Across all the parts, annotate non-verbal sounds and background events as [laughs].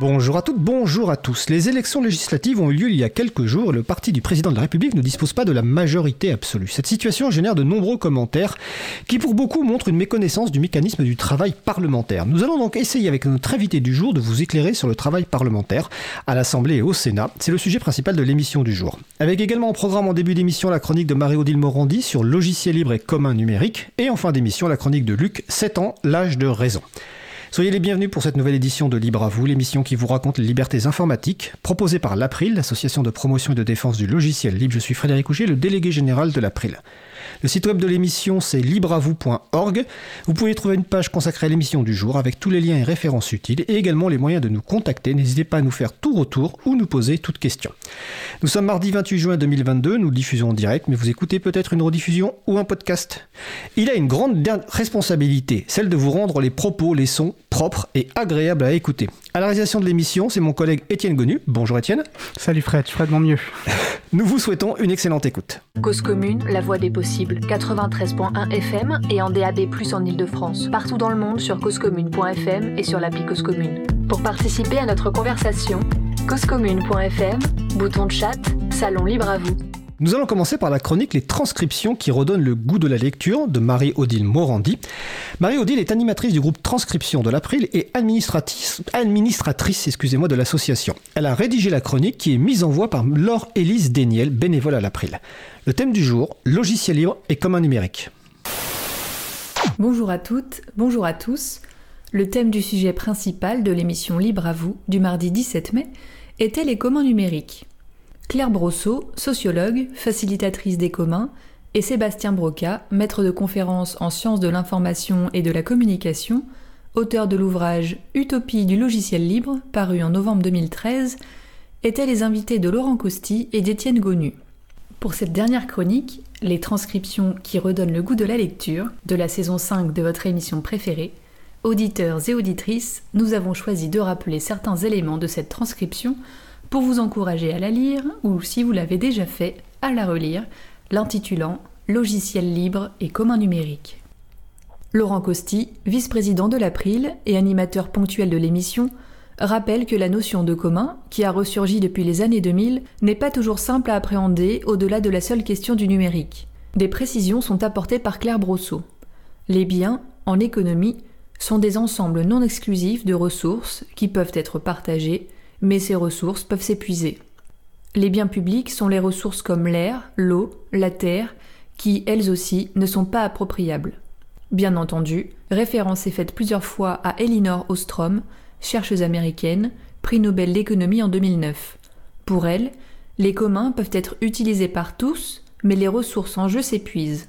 Bonjour à toutes, bonjour à tous. Les élections législatives ont eu lieu il y a quelques jours et le parti du président de la République ne dispose pas de la majorité absolue. Cette situation génère de nombreux commentaires qui pour beaucoup montrent une méconnaissance du mécanisme du travail parlementaire. Nous allons donc essayer avec notre invité du jour de vous éclairer sur le travail parlementaire à l'Assemblée et au Sénat. C'est le sujet principal de l'émission du jour. Avec également en programme en début d'émission la chronique de Marie-Odile Morandi sur logiciel libre et commun numérique et en fin d'émission la chronique de Luc, 7 ans, l'âge de raison. Soyez les bienvenus pour cette nouvelle édition de Libre à vous, l'émission qui vous raconte les libertés informatiques, proposée par l'April, l'association de promotion et de défense du logiciel libre. Je suis Frédéric Couchet, le délégué général de l'April. Le site web de l'émission, c'est libreavou.org. Vous pouvez trouver une page consacrée à l'émission du jour avec tous les liens et références utiles et également les moyens de nous contacter. N'hésitez pas à nous faire tout retour ou nous poser toutes questions. Nous sommes mardi 28 juin 2022, nous diffusons en direct, mais vous écoutez peut-être une rediffusion ou un podcast. Il a une grande responsabilité, celle de vous rendre les propos, les sons propres et agréables à écouter. À la réalisation de l'émission, c'est mon collègue Étienne Gonu. Bonjour Étienne. Salut Fred, je ferai de mon mieux. Nous vous souhaitons une excellente écoute. Cause commune, la voix des possibles. 93.1 FM et en DAB+, en Ile-de-France. Partout dans le monde sur causecommune.fm et sur l'appli Cause Commune. Pour participer à notre conversation, causecommune.fm, bouton de chat, salon libre à vous. Nous allons commencer par la chronique Les transcriptions qui redonnent le goût de la lecture de Marie-Odile Morandi. Marie-Odile est animatrice du groupe Transcription de l'April et administratrice, excusez-moi, de l'association. Elle a rédigé la chronique qui est mise en voix par Laure Élise Déniel, bénévole à l'April. Le thème du jour, logiciel libre et commun numérique. Bonjour à toutes, bonjour à tous. Le thème du sujet principal de l'émission Libre à vous du mardi 17 mai était les communs numériques. Claire Brosseau, sociologue, facilitatrice des communs, et Sébastien Broca, maître de conférences en sciences de l'information et de la communication, auteur de l'ouvrage Utopie du logiciel libre, paru en novembre 2013, étaient les invités de Laurent Costi et d'Étienne Gonu. Pour cette dernière chronique, les transcriptions qui redonnent le goût de la lecture, de la saison 5 de votre émission préférée, auditeurs et auditrices, nous avons choisi de rappeler certains éléments de cette transcription pour vous encourager à la lire ou, si vous l'avez déjà fait, à la relire, l'intitulant Logiciel libre et commun numérique. Laurent Costi, vice-président de l'April et animateur ponctuel de l'émission, rappelle que la notion de commun, qui a ressurgi depuis les années 2000, n'est pas toujours simple à appréhender au-delà de la seule question du numérique. Des précisions sont apportées par Claire Brosseau. Les biens, en économie, sont des ensembles non exclusifs de ressources qui peuvent être partagées mais ces ressources peuvent s'épuiser. Les biens publics sont les ressources comme l'air, l'eau, la terre, qui, elles aussi, ne sont pas appropriables. Bien entendu, référence est faite plusieurs fois à Elinor Ostrom, chercheuse américaine, prix Nobel d'économie en 2009. Pour elle, les communs peuvent être utilisés par tous, mais les ressources en jeu s'épuisent.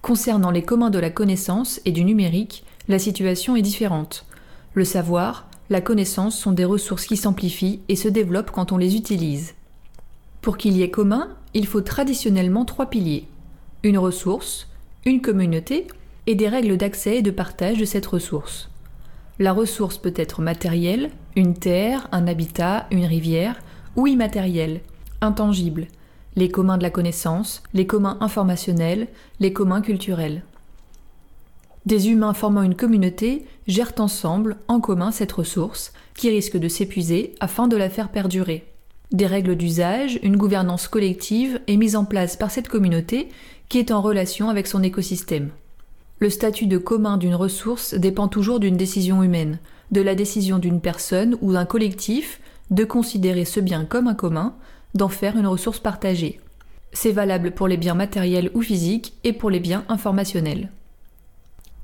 Concernant les communs de la connaissance et du numérique, la situation est différente. Le savoir, la connaissance sont des ressources qui s'amplifient et se développent quand on les utilise. Pour qu'il y ait commun, il faut traditionnellement trois piliers. Une ressource, une communauté et des règles d'accès et de partage de cette ressource. La ressource peut être matérielle, une terre, un habitat, une rivière, ou immatérielle, intangible, les communs de la connaissance, les communs informationnels, les communs culturels. Des humains formant une communauté gèrent ensemble, en commun, cette ressource, qui risque de s'épuiser afin de la faire perdurer. Des règles d'usage, une gouvernance collective est mise en place par cette communauté qui est en relation avec son écosystème. Le statut de commun d'une ressource dépend toujours d'une décision humaine, de la décision d'une personne ou d'un collectif de considérer ce bien comme un commun, d'en faire une ressource partagée. C'est valable pour les biens matériels ou physiques et pour les biens informationnels.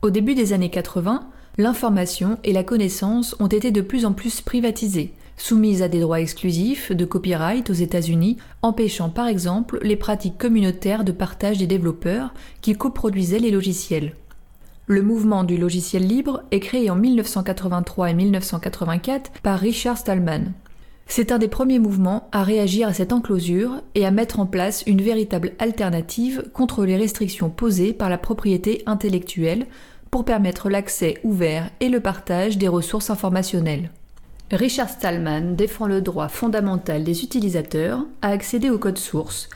Au début des années 80, l'information et la connaissance ont été de plus en plus privatisées, soumises à des droits exclusifs de copyright aux États-Unis, empêchant par exemple les pratiques communautaires de partage des développeurs qui coproduisaient les logiciels. Le mouvement du logiciel libre est créé en 1983 et 1984 par Richard Stallman. C'est un des premiers mouvements à réagir à cette enclosure et à mettre en place une véritable alternative contre les restrictions posées par la propriété intellectuelle pour permettre l'accès ouvert et le partage des ressources informationnelles. Richard Stallman défend le droit fondamental des utilisateurs à accéder au code source.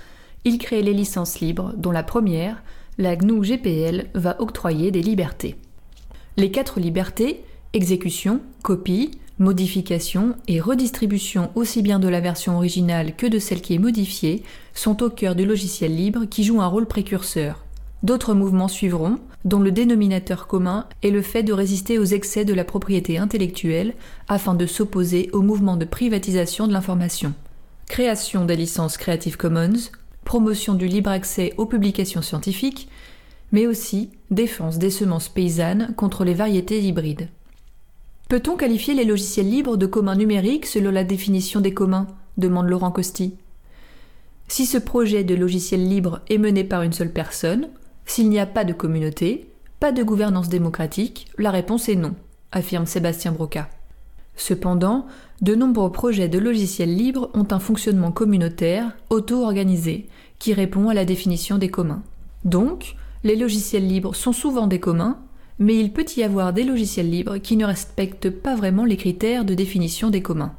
Il crée les licences libres, dont la première, la GNU GPL, va octroyer des libertés. Les quatre libertés, exécution, copie, modification et redistribution aussi bien de la version originale que de celle qui est modifiée, sont au cœur du logiciel libre qui joue un rôle précurseur. D'autres mouvements suivront, dont le dénominateur commun est le fait de résister aux excès de la propriété intellectuelle afin de s'opposer au mouvement de privatisation de l'information. Création des licences Creative Commons, promotion du libre accès aux publications scientifiques, mais aussi défense des semences paysannes contre les variétés hybrides. Peut-on qualifier les logiciels libres de communs numériques selon la définition des communs? demande Laurent Costi. Si ce projet de logiciel libre est mené par une seule personne, s'il n'y a pas de communauté, pas de gouvernance démocratique, la réponse est non, affirme Sébastien Broca. Cependant, de nombreux projets de logiciels libres ont un fonctionnement communautaire, auto-organisé, qui répond à la définition des communs. Donc, les logiciels libres sont souvent des communs, mais il peut y avoir des logiciels libres qui ne respectent pas vraiment les critères de définition des communs.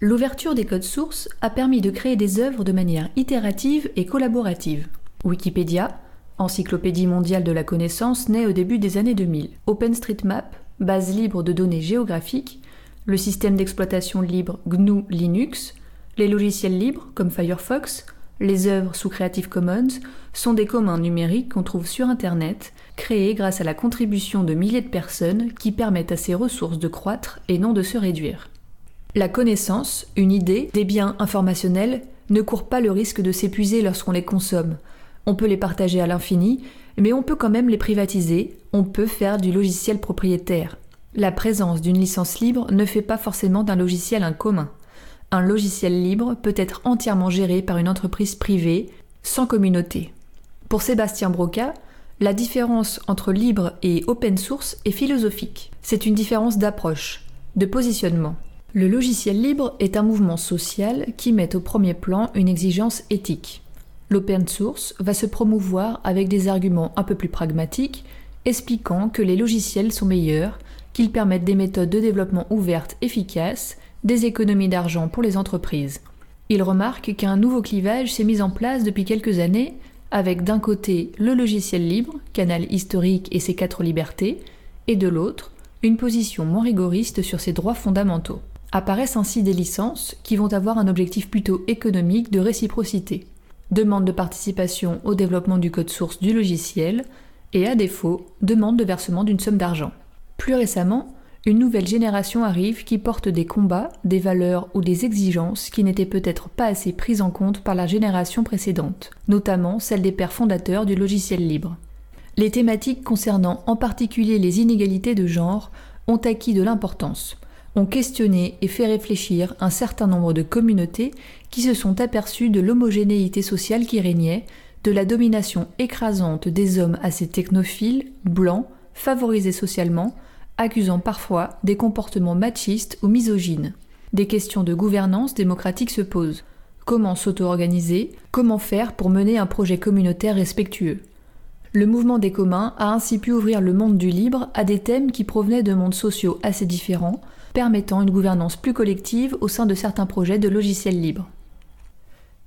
L'ouverture des codes sources a permis de créer des œuvres de manière itérative et collaborative. Wikipédia, Encyclopédie mondiale de la connaissance naît au début des années 2000. OpenStreetMap, base libre de données géographiques, le système d'exploitation libre GNU Linux, les logiciels libres comme Firefox, les œuvres sous Creative Commons sont des communs numériques qu'on trouve sur Internet, créés grâce à la contribution de milliers de personnes qui permettent à ces ressources de croître et non de se réduire. La connaissance, une idée, des biens informationnels ne court pas le risque de s'épuiser lorsqu'on les consomme, on peut les partager à l'infini, mais on peut quand même les privatiser, on peut faire du logiciel propriétaire. La présence d'une licence libre ne fait pas forcément d'un logiciel un commun. Un logiciel libre peut être entièrement géré par une entreprise privée, sans communauté. Pour Sébastien Broca, la différence entre libre et open source est philosophique. C'est une différence d'approche, de positionnement. Le logiciel libre est un mouvement social qui met au premier plan une exigence éthique. L'open source va se promouvoir avec des arguments un peu plus pragmatiques, expliquant que les logiciels sont meilleurs, qu'ils permettent des méthodes de développement ouvertes efficaces, des économies d'argent pour les entreprises. Il remarque qu'un nouveau clivage s'est mis en place depuis quelques années, avec d'un côté le logiciel libre, canal historique et ses quatre libertés, et de l'autre, une position moins rigoriste sur ses droits fondamentaux. Apparaissent ainsi des licences qui vont avoir un objectif plutôt économique de réciprocité demande de participation au développement du code source du logiciel et à défaut, demande de versement d'une somme d'argent. Plus récemment, une nouvelle génération arrive qui porte des combats, des valeurs ou des exigences qui n'étaient peut-être pas assez prises en compte par la génération précédente, notamment celle des pères fondateurs du logiciel libre. Les thématiques concernant en particulier les inégalités de genre ont acquis de l'importance ont questionné et fait réfléchir un certain nombre de communautés qui se sont aperçues de l'homogénéité sociale qui régnait, de la domination écrasante des hommes assez technophiles, blancs, favorisés socialement, accusant parfois des comportements machistes ou misogynes. Des questions de gouvernance démocratique se posent. Comment s'auto-organiser? Comment faire pour mener un projet communautaire respectueux? Le mouvement des communs a ainsi pu ouvrir le monde du libre à des thèmes qui provenaient de mondes sociaux assez différents, permettant une gouvernance plus collective au sein de certains projets de logiciels libres.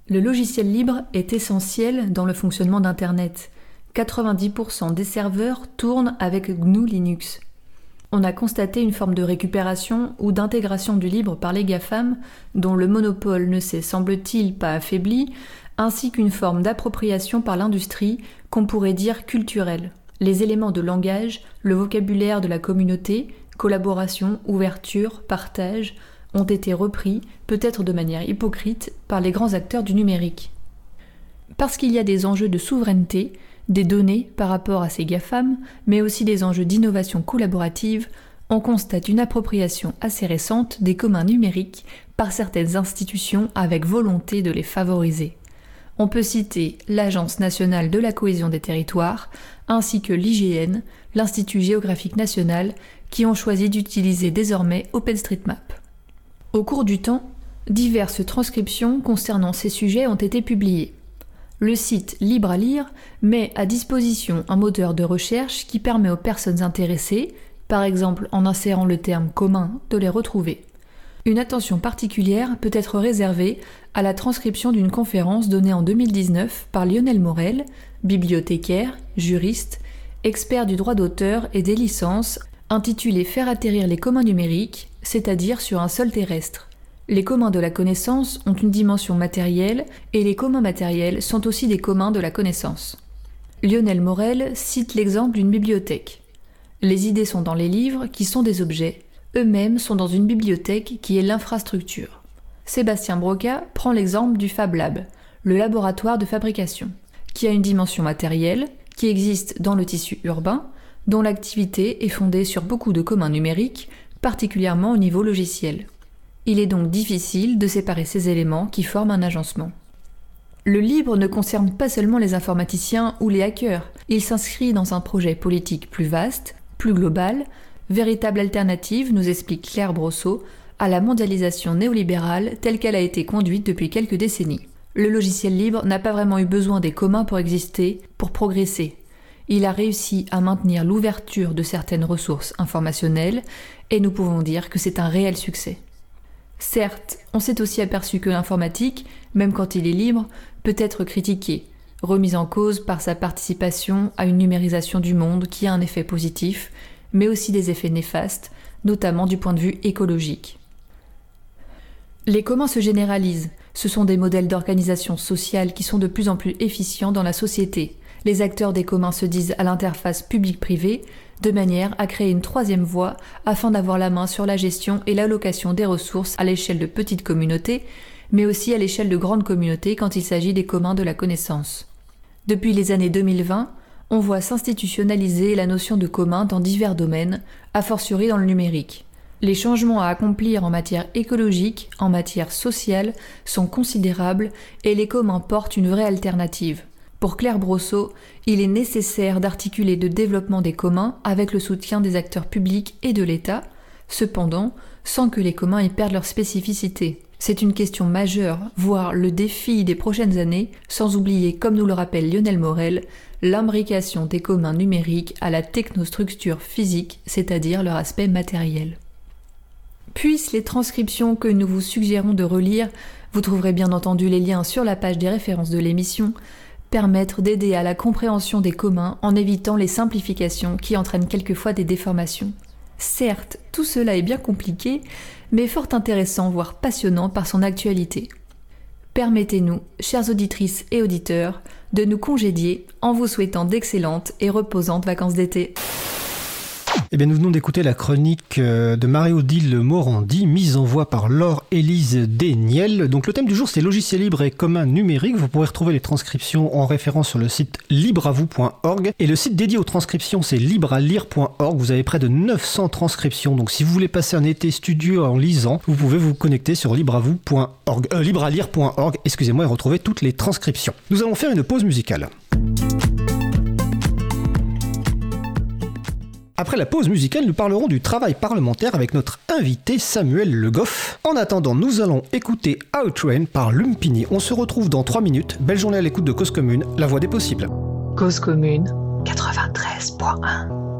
Le logiciel libre est essentiel dans le fonctionnement d'Internet. 90% des serveurs tournent avec GNU Linux. On a constaté une forme de récupération ou d'intégration du libre par les GAFAM, dont le monopole ne s'est, semble-t-il, pas affaibli, ainsi qu'une forme d'appropriation par l'industrie qu'on pourrait dire culturelle. Les éléments de langage, le vocabulaire de la communauté, collaboration, ouverture, partage, ont été repris, peut-être de manière hypocrite, par les grands acteurs du numérique. Parce qu'il y a des enjeux de souveraineté, des données par rapport à ces GAFAM, mais aussi des enjeux d'innovation collaborative, on constate une appropriation assez récente des communs numériques par certaines institutions avec volonté de les favoriser. On peut citer l'Agence nationale de la cohésion des territoires, ainsi que l'IGN, l'Institut géographique national, qui ont choisi d'utiliser désormais OpenStreetMap. Au cours du temps, diverses transcriptions concernant ces sujets ont été publiées. Le site Libre à lire met à disposition un moteur de recherche qui permet aux personnes intéressées, par exemple en insérant le terme commun, de les retrouver. Une attention particulière peut être réservée à la transcription d'une conférence donnée en 2019 par Lionel Morel, bibliothécaire, juriste, expert du droit d'auteur et des licences, intitulée Faire atterrir les communs numériques, c'est-à-dire sur un sol terrestre. Les communs de la connaissance ont une dimension matérielle et les communs matériels sont aussi des communs de la connaissance. Lionel Morel cite l'exemple d'une bibliothèque. Les idées sont dans les livres qui sont des objets, eux-mêmes sont dans une bibliothèque qui est l'infrastructure. Sébastien Broca prend l'exemple du Fab Lab, le laboratoire de fabrication, qui a une dimension matérielle, qui existe dans le tissu urbain, dont l'activité est fondée sur beaucoup de communs numériques, particulièrement au niveau logiciel. Il est donc difficile de séparer ces éléments qui forment un agencement. Le libre ne concerne pas seulement les informaticiens ou les hackers, il s'inscrit dans un projet politique plus vaste, plus global, véritable alternative, nous explique Claire Brosseau, à la mondialisation néolibérale telle qu'elle a été conduite depuis quelques décennies. Le logiciel libre n'a pas vraiment eu besoin des communs pour exister, pour progresser. Il a réussi à maintenir l'ouverture de certaines ressources informationnelles et nous pouvons dire que c'est un réel succès. Certes, on s'est aussi aperçu que l'informatique, même quand il est libre, peut être critiqué, remise en cause par sa participation à une numérisation du monde qui a un effet positif, mais aussi des effets néfastes, notamment du point de vue écologique. Les communs se généralisent, ce sont des modèles d'organisation sociale qui sont de plus en plus efficients dans la société. Les acteurs des communs se disent à l'interface public-privé, de manière à créer une troisième voie afin d'avoir la main sur la gestion et l'allocation des ressources à l'échelle de petites communautés, mais aussi à l'échelle de grandes communautés quand il s'agit des communs de la connaissance. Depuis les années 2020, on voit s'institutionnaliser la notion de commun dans divers domaines, a fortiori dans le numérique. Les changements à accomplir en matière écologique, en matière sociale, sont considérables et les communs portent une vraie alternative. Pour Claire Brosseau, il est nécessaire d'articuler le développement des communs avec le soutien des acteurs publics et de l'État, cependant, sans que les communs y perdent leur spécificité. C'est une question majeure, voire le défi des prochaines années, sans oublier, comme nous le rappelle Lionel Morel, l'imbrication des communs numériques à la technostructure physique, c'est-à-dire leur aspect matériel. Puissent les transcriptions que nous vous suggérons de relire, vous trouverez bien entendu les liens sur la page des références de l'émission, permettre d'aider à la compréhension des communs en évitant les simplifications qui entraînent quelquefois des déformations. Certes, tout cela est bien compliqué, mais fort intéressant, voire passionnant par son actualité. Permettez-nous, chères auditrices et auditeurs, de nous congédier en vous souhaitant d'excellentes et reposantes vacances d'été. Eh bien, nous venons d'écouter la chronique euh, de Marie-Odile Morandi, mise en voix par Laure-Élise Desniel. Donc, le thème du jour, c'est logiciel libre et commun numérique. Vous pourrez retrouver les transcriptions en référence sur le site libreavou.org. Et le site dédié aux transcriptions, c'est librealire.org. Vous avez près de 900 transcriptions. Donc, si vous voulez passer un été studio en lisant, vous pouvez vous connecter sur libreavou.org, euh, librealire.org, excusez-moi, et retrouver toutes les transcriptions. Nous allons faire une pause musicale. Après la pause musicale, nous parlerons du travail parlementaire avec notre invité Samuel Le Goff. En attendant, nous allons écouter Outrain par Lumpini. On se retrouve dans 3 minutes. Belle journée à l'écoute de Cause Commune, la voix des possibles. Cause Commune 93.1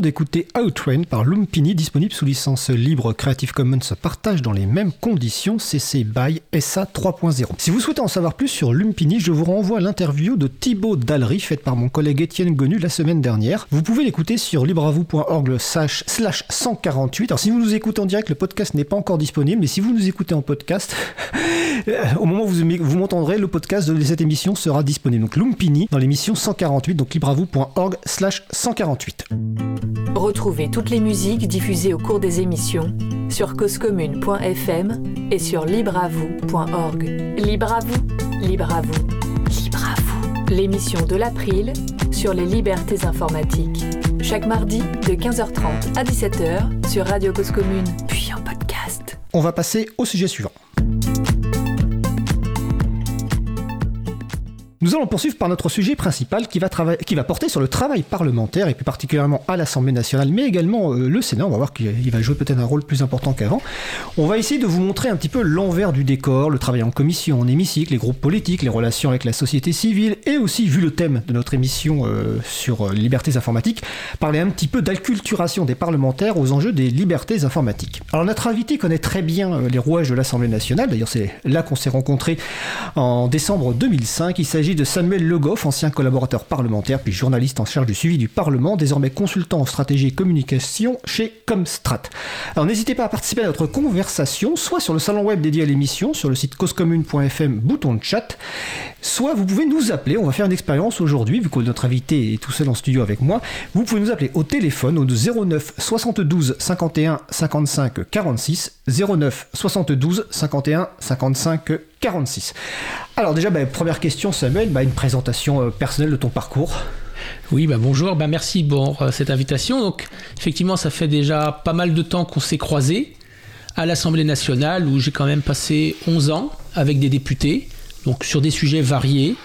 d'écouter Outrain par Lumpini, disponible sous licence libre Creative Commons partage dans les mêmes conditions CC BY SA 3.0. Si vous souhaitez en savoir plus sur Lumpini, je vous renvoie à l'interview de Thibaut Dallery faite par mon collègue Étienne Gonu la semaine dernière. Vous pouvez l'écouter sur libravou.org slash 148. Alors si vous nous écoutez en direct, le podcast n'est pas encore disponible, mais si vous nous écoutez en podcast, [laughs] au moment où vous, vous m'entendrez, le podcast de cette émission sera disponible. Donc Lumpini dans l'émission 148, donc libravou.org slash 148. Retrouvez toutes les musiques diffusées au cours des émissions sur causecommune.fm et sur libreavoue.org. Libre à vous, libre à vous, libre à vous. L'émission de l'April sur les libertés informatiques. Chaque mardi de 15h30 à 17h sur Radio Cause Commune, puis en podcast. On va passer au sujet suivant. Nous allons poursuivre par notre sujet principal qui va, qui va porter sur le travail parlementaire et plus particulièrement à l'Assemblée nationale, mais également euh, le Sénat. On va voir qu'il va jouer peut-être un rôle plus important qu'avant. On va essayer de vous montrer un petit peu l'envers du décor, le travail en commission, en hémicycle, les groupes politiques, les relations avec la société civile et aussi, vu le thème de notre émission euh, sur euh, les libertés informatiques, parler un petit peu d'acculturation des parlementaires aux enjeux des libertés informatiques. Alors notre invité connaît très bien les rouages de l'Assemblée nationale, d'ailleurs c'est là qu'on s'est rencontrés en décembre 2005. Il s'agit de Samuel Le Goff, ancien collaborateur parlementaire puis journaliste en charge du suivi du Parlement, désormais consultant en stratégie et communication chez Comstrat. Alors n'hésitez pas à participer à notre conversation, soit sur le salon web dédié à l'émission, sur le site causecommune.fm, bouton de chat, soit vous pouvez nous appeler. On va faire une expérience aujourd'hui, vu que notre invité est tout seul en studio avec moi. Vous pouvez nous appeler au téléphone au 09 72 51 55 46 09 72 51 55 46. Alors déjà, bah, première question Samuel, bah, une présentation euh, personnelle de ton parcours. Oui, bah bonjour, merci pour euh, cette invitation. Donc effectivement, ça fait déjà pas mal de temps qu'on s'est croisés à l'Assemblée nationale où j'ai quand même passé 11 ans avec des députés, donc sur des sujets variés,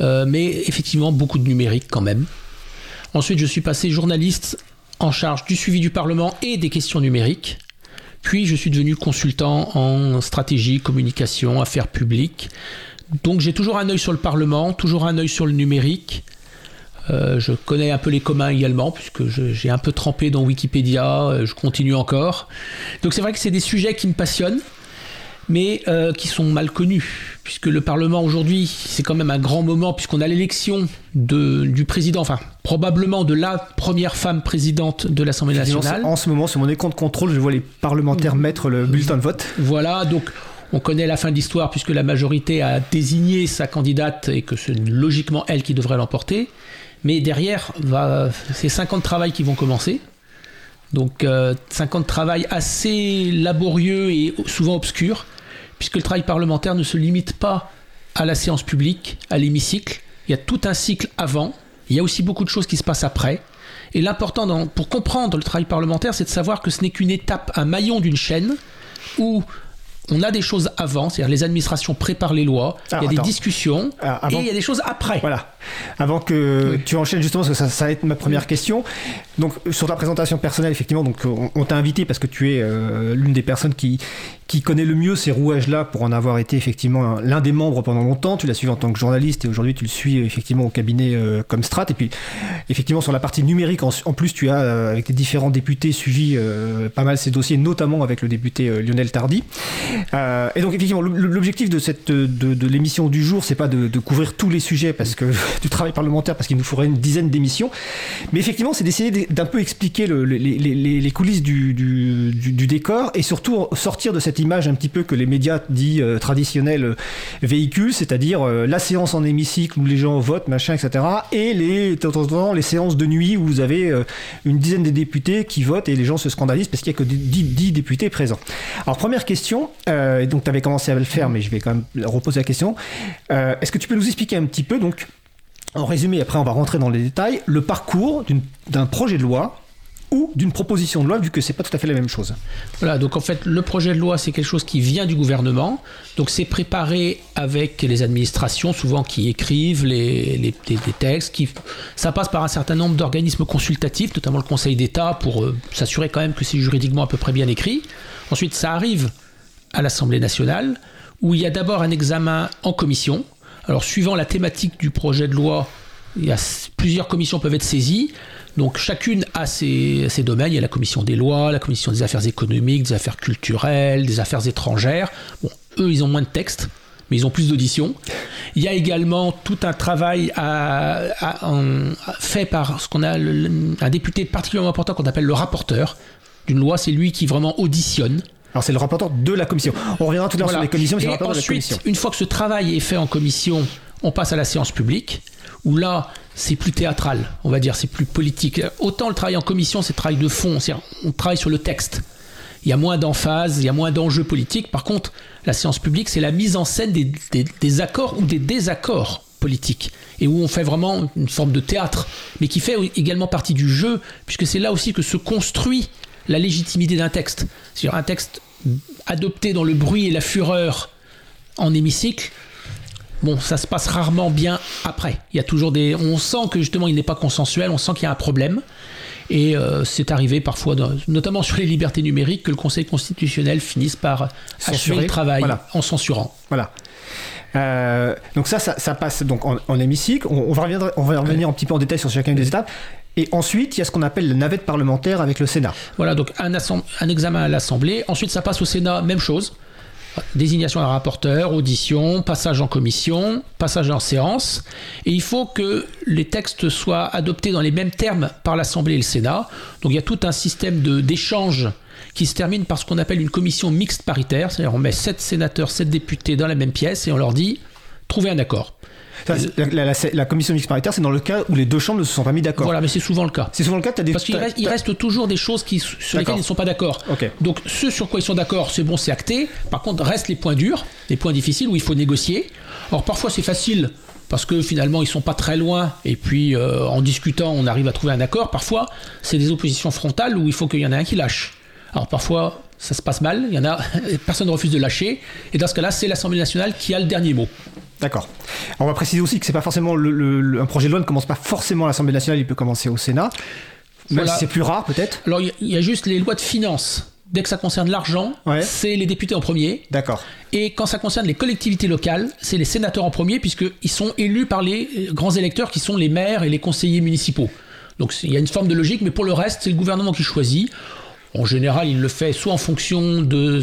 euh, mais effectivement beaucoup de numérique quand même. Ensuite, je suis passé journaliste en charge du suivi du Parlement et des questions numériques. Puis je suis devenu consultant en stratégie, communication, affaires publiques. Donc j'ai toujours un œil sur le Parlement, toujours un œil sur le numérique. Euh, je connais un peu les communs également, puisque j'ai un peu trempé dans Wikipédia, euh, je continue encore. Donc c'est vrai que c'est des sujets qui me passionnent, mais euh, qui sont mal connus, puisque le Parlement aujourd'hui, c'est quand même un grand moment, puisqu'on a l'élection du président, enfin probablement de la première femme présidente de l'Assemblée nationale. En ce moment, sur mon écran de contrôle, je vois les parlementaires mettre le bulletin de vote. Voilà, donc on connaît la fin de l'histoire, puisque la majorité a désigné sa candidate et que c'est logiquement elle qui devrait l'emporter. Mais derrière, c'est 50 travail qui vont commencer. Donc 50 euh, travail assez laborieux et souvent obscur puisque le travail parlementaire ne se limite pas à la séance publique, à l'hémicycle. Il y a tout un cycle avant. Il y a aussi beaucoup de choses qui se passent après. Et l'important pour comprendre le travail parlementaire, c'est de savoir que ce n'est qu'une étape, un maillon d'une chaîne où on a des choses avant, c'est-à-dire les administrations préparent les lois, il y a des discussions, et il y a des choses après. Voilà. Avant que tu enchaînes justement, parce que ça, va être ma première question. Donc sur ta présentation personnelle, effectivement, donc on, t'a invité parce que tu es euh, l'une des personnes qui connaît le mieux ces rouages-là pour en avoir été effectivement l'un des membres pendant longtemps. Tu l'as suivi en tant que journaliste et aujourd'hui tu le suis effectivement au cabinet euh, comme Strat. Et puis effectivement sur la partie numérique, en, plus tu as euh, avec les différents députés suivi euh, pas mal ces dossiers, notamment avec le député Lionel Tardy. et donc effectivement l'objectif de cette de, l'émission du jour, c'est pas de, couvrir tous les sujets parce que [laughs] du travail parlementaire parce qu'il nous faudrait une dizaine d'émissions, mais effectivement c'est d'essayer d'un peu expliquer les, coulisses du, décor et surtout sortir de cette image un petit peu que les médias dits euh, traditionnels euh, véhiculent, c'est-à-dire euh, la séance en hémicycle où les gens votent, machin, etc. Et les, temps les séances de nuit où vous avez une dizaine de députés qui votent et les gens se scandalisent parce qu'il n'y a que 10, députés présents. Alors première question, donc tu avais commencé à le faire, mais je vais quand même reposer la question. Est-ce que tu peux nous expliquer un petit peu, donc en résumé, après on va rentrer dans les détails, le parcours d'un projet de loi ou d'une proposition de loi, vu que c'est pas tout à fait la même chose. Voilà, donc en fait, le projet de loi, c'est quelque chose qui vient du gouvernement. Donc c'est préparé avec les administrations, souvent qui écrivent les, textes. Qui, ça passe par un certain nombre d'organismes consultatifs, notamment le Conseil d'État, pour euh, s'assurer quand même que c'est juridiquement à peu près bien écrit. Ensuite, ça arrive à l'Assemblée nationale, où il y a d'abord un examen en commission. Alors, suivant la thématique du projet de loi, plusieurs commissions peuvent être saisies. Donc chacune a ses, domaines. Il y a la commission des lois, la commission des affaires économiques, des affaires culturelles, des affaires étrangères. Eux, ils ont moins de textes, mais ils ont plus d'auditions. Il y a également tout un travail fait par ce un député particulièrement important qu'on appelle le rapporteur d'une loi. C'est lui qui vraiment auditionne. Alors c'est le rapporteur de la commission. On reviendra tout à l'heure voilà. sur les commissions, c'est le rapporteur ensuite, de la commission. Une fois que ce travail est fait en commission, on passe à la séance publique, où là, c'est plus théâtral, on va dire, c'est plus politique. Autant le travail en commission, c'est le travail de fond, on travaille sur le texte. Il y a moins d'emphase, il y a moins d'enjeux politiques. Par contre, la séance publique, c'est la mise en scène des, des, des, accords ou des désaccords politiques. Et où on fait vraiment une forme de théâtre, mais qui fait également partie du jeu, puisque c'est là aussi que se construit la légitimité d'un texte. C'est-à-dire un texte adopté dans le bruit et la fureur en hémicycle, bon, ça se passe rarement bien après. Il y a toujours des, on sent que justement il n'est pas consensuel, on sent qu'il y a un problème. Et euh, c'est arrivé parfois, dans, notamment sur les libertés numériques, que le Conseil constitutionnel finisse par Censurer, achever le travail voilà. en censurant. Voilà. Euh, donc ça, ça, ça, passe donc en, en hémicycle. On, on, va revenir, on va revenir un petit peu en détail sur chacune des étapes. Et ensuite, il y a ce qu'on appelle la navette parlementaire avec le Sénat. Voilà, donc un, examen à l'Assemblée. Ensuite, ça passe au Sénat, même chose. Désignation d'un rapporteur, audition, passage en commission, passage en séance. Et il faut que les textes soient adoptés dans les mêmes termes par l'Assemblée et le Sénat. Donc il y a tout un système d'échange qui se termine par ce qu'on appelle une commission mixte paritaire. C'est-à-dire on met 7 sénateurs, 7 députés dans la même pièce et on leur dit trouvez un accord. La, la, la, la, commission mixte paritaire, c'est dans le cas où les deux chambres ne se sont pas mis d'accord. Voilà, mais c'est souvent le cas. C'est souvent le cas. As des... Parce qu'il reste, toujours des choses qui, sur lesquelles ils ne sont pas d'accord. Okay. Donc, ce sur quoi ils sont d'accord, c'est bon, c'est acté. Par contre, restent les points durs, les points difficiles où il faut négocier. Alors, parfois, c'est facile parce que finalement, ils sont pas très loin. Et puis, euh, en discutant, on arrive à trouver un accord. Parfois, c'est des oppositions frontales où il faut qu'il y en ait un qui lâche. Alors, parfois, ça se passe mal. Il y en a, [laughs] personne ne refuse de lâcher. Et dans ce cas-là, c'est l'Assemblée nationale qui a le dernier mot. D'accord. On va préciser aussi que c'est pas forcément le, le, un projet de loi ne commence pas forcément à l'Assemblée nationale, il peut commencer au Sénat. Voilà. c'est plus rare peut-être. Alors il y, y, a juste les lois de finances. Dès que ça concerne l'argent, ouais. c'est les députés en premier. D'accord. Et quand ça concerne les collectivités locales, c'est les sénateurs en premier puisqu'ils sont élus par les grands électeurs qui sont les maires et les conseillers municipaux. Donc il y a une forme de logique, mais pour le reste, c'est le gouvernement qui choisit. En général, il le fait soit en fonction de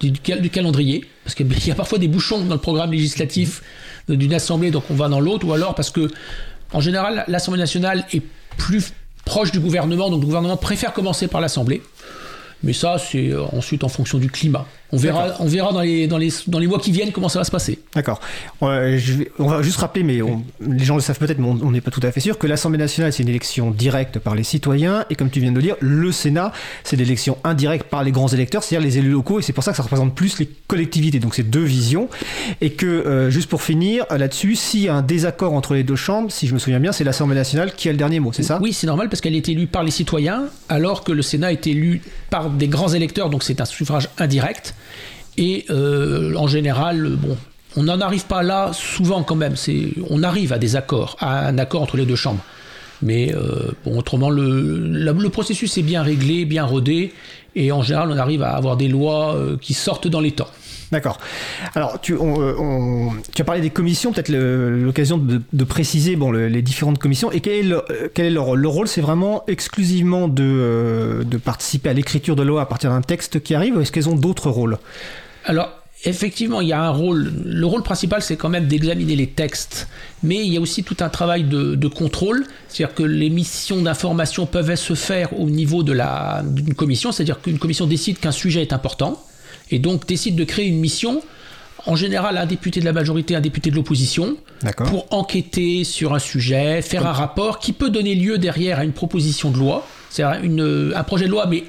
du, du calendrier, parce qu'il [laughs] y a parfois des bouchons dans le programme législatif d'une assemblée, donc on va dans l'autre, ou alors parce que, en général, l'Assemblée nationale est plus proche du gouvernement, donc le gouvernement préfère commencer par l'Assemblée. Mais ça, c'est ensuite en fonction du climat. On verra, on verra dans, les, dans, les, dans les mois qui viennent comment ça va se passer. D'accord. Euh, on va juste rappeler, mais on, les gens le savent peut-être, mais on n'est pas tout à fait sûr, que l'Assemblée nationale, c'est une élection directe par les citoyens, et comme tu viens de le dire, le Sénat, c'est l'élection indirecte par les grands électeurs, c'est-à-dire les élus locaux, et c'est pour ça que ça représente plus les collectivités. Donc c'est deux visions. Et que, euh, juste pour finir là-dessus, s'il y a un désaccord entre les deux chambres, si je me souviens bien, c'est l'Assemblée nationale qui a le dernier mot, c'est ça? Oui, c'est normal, parce qu'elle est élue par les citoyens, alors que le Sénat est élu par des grands électeurs, donc c'est un suffrage indirect. Et euh, en général, bon, on n'en arrive pas là souvent quand même. On arrive à des accords, à un accord entre les deux chambres. Mais euh, bon, autrement, le, processus est bien réglé, bien rodé, et en général, on arrive à avoir des lois euh, qui sortent dans les temps. D'accord. Alors, tu, as parlé des commissions, peut-être l'occasion de, préciser les différentes commissions. Et quel est, le, quel est leur, leur rôle C'est vraiment exclusivement de, de participer à l'écriture de loi à partir d'un texte qui arrive, ou est-ce qu'elles ont d'autres rôles? Alors, effectivement, il y a un rôle. Le rôle principal, c'est quand même d'examiner les textes. Mais il y a aussi tout un travail de, de contrôle. C'est-à-dire que les missions d'information peuvent se faire au niveau d'une commission. C'est-à-dire qu'une commission décide qu'un sujet est important. Et donc décide de créer une mission. En général, un député de la majorité, un député de l'opposition, pour enquêter sur un sujet, faire un rapport qui peut donner lieu derrière à une proposition de loi. C'est-à-dire un projet de loi, mais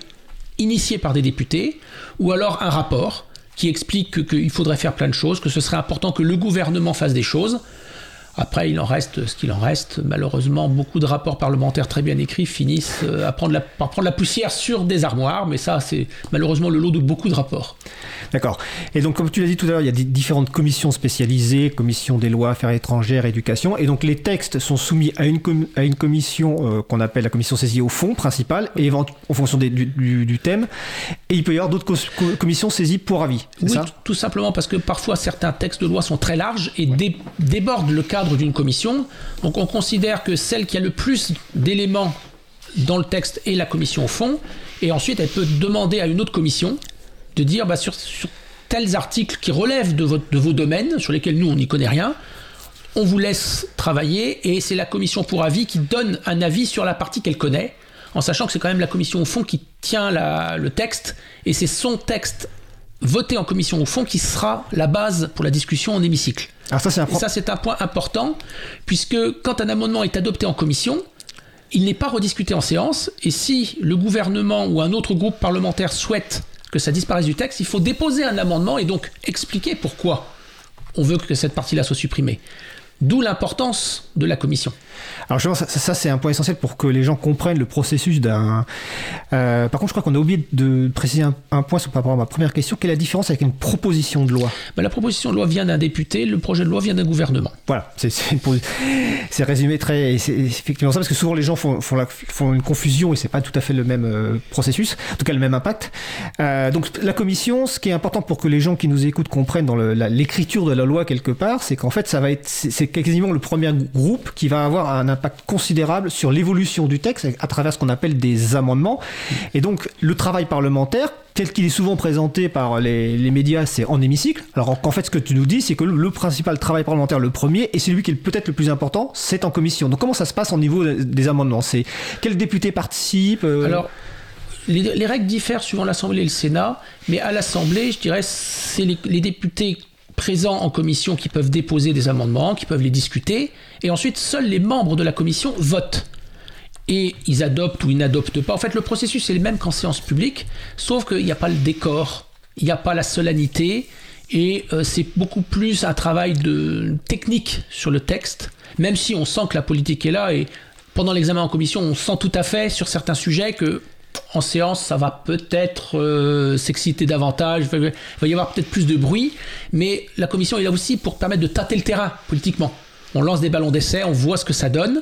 initié par des députés, ou alors un rapport qui explique qu'il faudrait faire plein de choses, que ce serait important que le gouvernement fasse des choses. Après, il en reste ce qu'il en reste. Malheureusement, beaucoup de rapports parlementaires très bien écrits finissent à prendre la, par prendre la poussière sur des armoires, mais ça, c'est malheureusement le lot de beaucoup de rapports. D'accord. Et donc, comme tu l'as dit tout à l'heure, il y a des différentes commissions spécialisées, commission des lois, affaires étrangères, éducation, et donc les textes sont soumis à une, com à une commission euh, qu'on appelle la commission saisie au fond principal, et en fonction des, du, du, du, thème, et il peut y avoir d'autres co commissions saisies pour avis. Oui, ça? tout simplement parce que parfois certains textes de loi sont très larges et ouais. dé débordent le cadre d'une commission. Donc on considère que celle qui a le plus d'éléments dans le texte et la commission au fond, et ensuite elle peut demander à une autre commission de dire bah, sur, tels articles qui relèvent de, votre, de vos domaines, sur lesquels nous on n'y connaît rien, on vous laisse travailler et c'est la commission pour avis qui donne un avis sur la partie qu'elle connaît, en sachant que c'est quand même la commission au fond qui tient le texte et c'est son texte voté en commission au fond qui sera la base pour la discussion en hémicycle. Alors ça, c'est un Et ça, c'est un point important, puisque quand un amendement est adopté en commission, il n'est pas rediscuté en séance, et si le gouvernement ou un autre groupe parlementaire souhaite que ça disparaisse du texte, il faut déposer un amendement et donc expliquer pourquoi on veut que cette partie-là soit supprimée. D'où l'importance de la commission. Alors justement, ça, ça, ça, c'est un point essentiel pour que les gens comprennent le processus d'un. Euh, par contre, je crois qu'on a oublié de préciser un, un point sur, par rapport à ma première question. Quelle est la différence avec une proposition de loi? Ben, la proposition de loi vient d'un député, le projet de loi vient d'un gouvernement. Voilà, c'est résumé très. C'est effectivement ça, parce que souvent les gens font, font, la- font une confusion et c'est pas tout à fait le même euh, processus, en tout cas le même impact. Euh, donc la commission, ce qui est important pour que les gens qui nous écoutent comprennent dans l'écriture de la loi quelque part, c'est qu'en fait ça va être. C'est quasiment le premier groupe qui va avoir un impact considérable sur l'évolution du texte à travers ce qu'on appelle des amendements. Et donc le travail parlementaire, tel qu'il est souvent présenté par les, les médias, c'est en hémicycle. Alors qu'en fait, ce que tu nous dis, c'est que le, principal travail parlementaire, le premier, et celui qui est peut-être le plus important, c'est en commission. Donc comment ça se passe au niveau des amendements? C'est quels députés participent euh, Alors, les, les règles diffèrent suivant l'Assemblée et le Sénat, mais à l'Assemblée, je dirais, c'est les, les députés présents en commission qui peuvent déposer des amendements, qui peuvent les discuter, et ensuite seuls les membres de la commission votent. Et ils adoptent ou ils n'adoptent pas. En fait, le processus est le même qu'en séance publique, sauf qu'il n'y a pas le décor, il n'y a pas la solennité, et euh, c'est beaucoup plus un travail de technique sur le texte, même si on sent que la politique est là, et pendant l'examen en commission, on sent tout à fait sur certains sujets que en séance, ça va peut-être euh, s'exciter davantage, il va, y avoir peut-être plus de bruit, mais la commission est là aussi pour permettre de tâter le terrain politiquement. On lance des ballons d'essai, on voit ce que ça donne,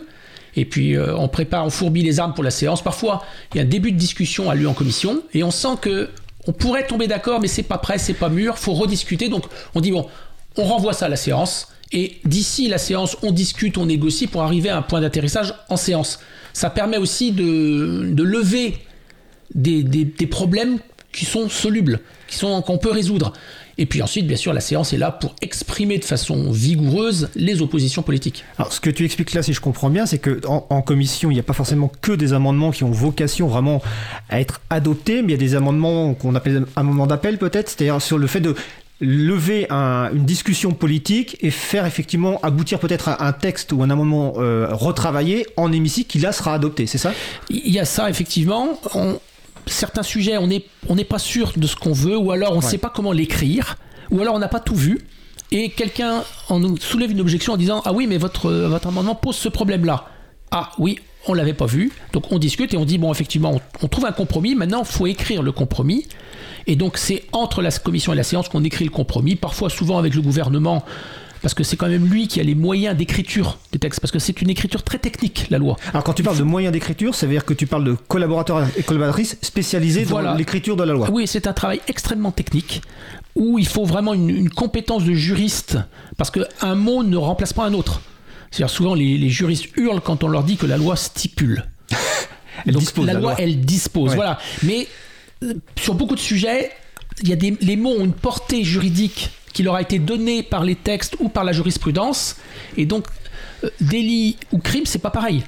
et puis euh, on prépare, on fourbit les armes pour la séance. Parfois, il y a un début de discussion à lieu en commission, et on sent que on pourrait tomber d'accord, mais c'est pas prêt, c'est pas mûr, faut rediscuter. Donc on dit bon, on renvoie ça à la séance, et d'ici la séance, on discute, on négocie pour arriver à un point d'atterrissage en séance. Ça permet aussi de lever des, des- des problèmes qui sont solubles, qui sont qu'on peut résoudre. Et puis ensuite, bien sûr, la séance est là pour exprimer de façon vigoureuse les oppositions politiques. Alors, ce que tu expliques là, si je comprends bien, c'est que en, en commission, il n'y a pas forcément que des amendements qui ont vocation vraiment à être adoptés, mais il y a des amendements qu'on appelle amendements d'appel peut-être, c'est-à-dire sur le fait de lever un- une discussion politique et faire effectivement aboutir peut-être à un texte ou un amendement euh, retravaillé en hémicycle qui là sera adopté, c'est ça? Il y a ça, effectivement. On- certains sujets, on n'est on pas sûr de ce qu'on veut, ou alors on ne Ouais. sait pas comment l'écrire, ou alors on n'a pas tout vu. Et quelqu'un en nous soulève une objection en disant Ah oui, mais votre, votre amendement pose ce problème-là. Ah oui, on l'avait pas vu. Donc on discute et on dit Bon, effectivement, on, on trouve un compromis. Maintenant, il faut écrire le compromis. Et donc c'est entre la commission et la séance qu'on écrit le compromis, parfois souvent avec le gouvernement. Parce que c'est quand même lui qui a les moyens d'écriture des textes, parce que c'est une écriture très technique, la loi. Alors quand tu parles de moyens d'écriture, ça veut dire que tu parles de collaborateurs et collaboratrices spécialisés Voilà. dans l'écriture de la loi. Oui, c'est un travail extrêmement technique où il faut vraiment une, une compétence de juriste parce qu'un mot ne remplace pas un autre. C'est-à-dire souvent les, les juristes hurlent quand on leur dit que la loi stipule. [laughs] Elle Donc dispose, la, la loi, loi. elle dispose. Ouais. Voilà. Mais euh, sur beaucoup de sujets, il y a des, les mots ont une portée juridique qui leur a été donnée par les textes ou par la jurisprudence. Et donc, euh, délit ou crime, c'est pas pareil.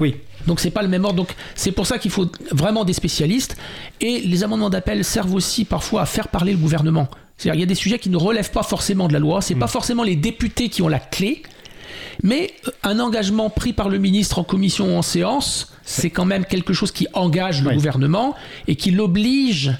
Oui. Donc c'est pas le même ordre. Donc c'est pour ça qu'il faut vraiment des spécialistes. Et les amendements d'appel servent aussi parfois à faire parler le gouvernement. C'est-à-dire il y a des sujets qui ne relèvent pas forcément de la loi. C'est pas forcément les députés qui ont la clé. Mais euh, un engagement pris par le ministre en commission ou en séance, c'est quand même quelque chose qui engage le Oui. gouvernement et qui l'oblige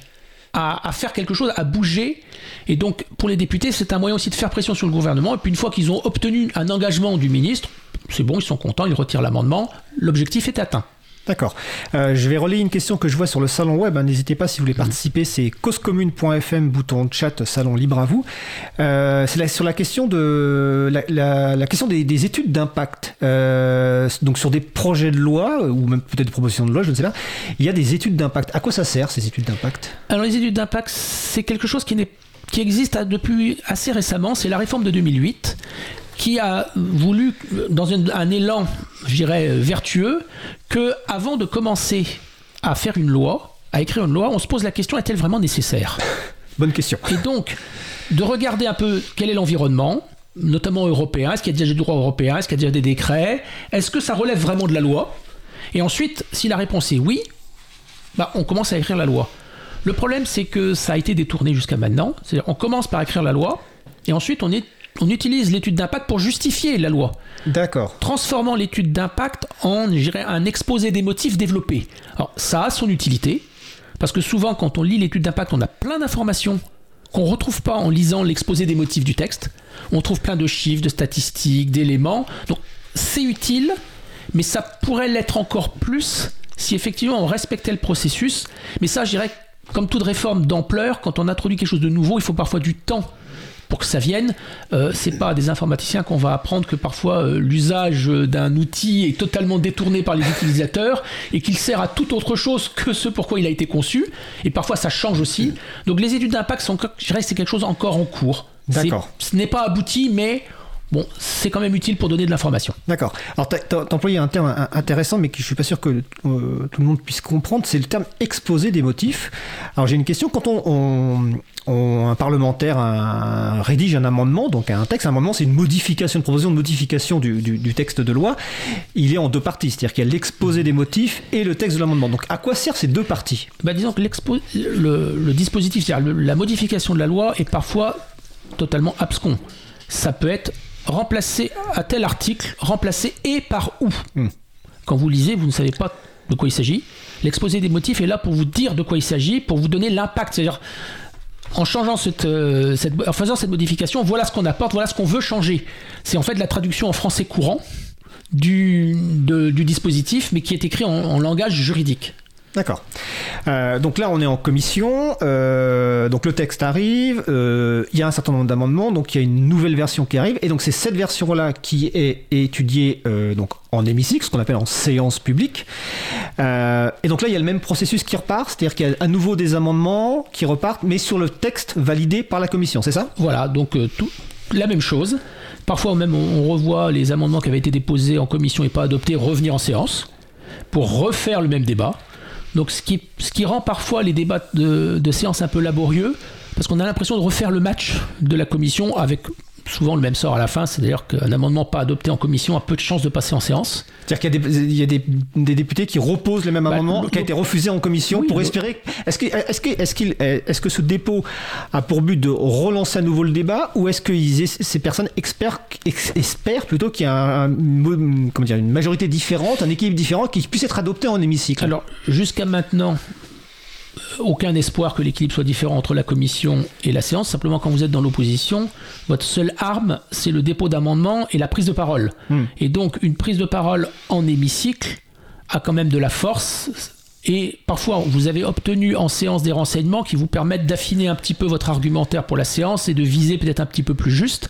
à, faire quelque chose, à bouger. Et donc, pour les députés, c'est un moyen aussi de faire pression sur le gouvernement. Et puis, une fois qu'ils ont obtenu un engagement du ministre, c'est bon, ils sont contents, ils retirent l'amendement. L'objectif est atteint. D'accord. Euh, je vais relayer une question que je vois sur le salon web. hein. N'hésitez pas si vous voulez participer. C'est causecommune.fm, bouton chat, salon libre à vous. Euh, c'est sur la question de la, la- la question des, des études d'impact. Euh, donc sur des projets de loi ou même peut-être des propositions de loi, je ne sais pas. Il y a des études d'impact. À quoi ça sert ces études d'impact? Alors, les études d'impact, c'est quelque chose qui, n'est- qui existe à- depuis assez récemment. C'est la réforme de 2008 qui a voulu, dans un, un élan, je dirais, vertueux, que avant de commencer à faire une loi, à écrire une loi, on se pose la question est-elle vraiment nécessaire? [laughs] Bonne question. Et donc, de regarder un peu quel est l'environnement, notamment européen, est-ce qu'il y a déjà du droit européen, est-ce qu'il y a déjà des décrets, est-ce que ça relève vraiment de la loi? Et ensuite, si la réponse est oui, bah, on commence à écrire la loi. Le problème, c'est que ça a été détourné jusqu'à maintenant. On commence par écrire la loi, et ensuite, on, est, on utilise l'étude d'impact pour justifier la loi, D'accord. transformant l'étude d'impact en, je dirais, un exposé des motifs développé. Alors, ça a son utilité, parce que souvent, quand on lit l'étude d'impact, on a plein d'informations qu'on ne retrouve pas en lisant l'exposé des motifs du texte. On trouve plein de chiffres, de statistiques, d'éléments. Donc, c'est utile, mais ça pourrait l'être encore plus si effectivement on respectait le processus. Mais ça, je dirais, comme toute réforme d'ampleur, quand on introduit quelque chose de nouveau, il faut parfois du temps pour que ça vienne. Euh, c'est pas à des informaticiens qu'on va apprendre que parfois euh, l'usage d'un outil est totalement détourné par les utilisateurs et qu'il sert à tout autre chose que ce pourquoi il a été conçu. Et parfois ça change aussi. Donc les études d'impact sont, je dirais, que c'est quelque chose encore en cours. D'accord. Ce n'est pas abouti, mais bon, c'est quand même utile pour donner de l'information. D'accord. Alors, t'as employé un terme in- intéressant, mais que je suis pas sûr que euh, tout le monde puisse comprendre. C'est le terme exposé des motifs. Alors, j'ai une question. Quand on, on- on- un parlementaire un- rédige un amendement, donc un texte, un amendement, c'est une modification, une proposition de modification du, du- du texte de loi. Il est en deux parties, c'est-à-dire qu'il y a l'exposé des motifs et le texte de l'amendement. Donc, à quoi servent ces deux parties? Bah, disons que le, le dispositif, c'est-à-dire la modification de la loi est parfois totalement abscon. Ça peut être remplacé à tel article, remplacé et par où. Hmm. Quand vous lisez, vous ne savez pas de quoi il s'agit. L'exposé des motifs est là pour vous dire de quoi il s'agit, pour vous donner l'impact. C'est-à-dire, en changeant cette, euh, cette- en faisant cette modification, voilà ce qu'on apporte, voilà ce qu'on veut changer. C'est en fait la traduction en français courant du, de- du dispositif, mais qui est écrit en- en langage juridique. D'accord. Euh, donc là, on est en commission. euh, donc le texte arrive. euh, Il y a un certain nombre d'amendements. Donc il y a une nouvelle version qui arrive. Et donc c'est cette version-là qui est étudiée donc en hémicycle, ce qu'on appelle en séance publique. Et donc là, il y a le même processus qui repart. C'est-à-dire qu'il y a à nouveau des amendements qui repartent, mais sur le texte validé par la commission. C'est ça? Voilà, donc la même chose. Parfois même on revoit les amendements qui avaient été déposés en commission et pas adoptés revenir en séance pour refaire le même débat. Donc ce qui, rend parfois les débats de, de séance un peu laborieux, parce qu'on a l'impression de refaire le match de la commission avec souvent le même sort à la fin, c'est-à-dire qu'un amendement pas adopté en commission a peu de chances de passer en séance. C'est-à-dire qu'il y a, des, il y a des, des députés qui reposent le même Bah, amendement le- qui a été refusé en commission Oui, pour le- espérer. Est-ce que, est-ce, que, est-ce, qu'il, est-ce que ce dépôt a pour but de relancer à nouveau le débat ou est-ce que ils ces personnes espèrent, espèrent plutôt qu'il y a un- un mo- comment dire, une majorité différente, un équilibre différent qui puisse être adopté en hémicycle? Alors, jusqu'à maintenant, aucun espoir que l'équilibre soit différent entre la commission et la séance. Simplement, quand vous êtes dans l'opposition, votre seule arme, c'est le dépôt d'amendements et la prise de parole. Hmm. Et donc, une prise de parole en hémicycle a quand même de la force. Et parfois, vous avez obtenu en séance des renseignements qui vous permettent d'affiner un petit peu votre argumentaire pour la séance et de viser peut-être un petit peu plus juste,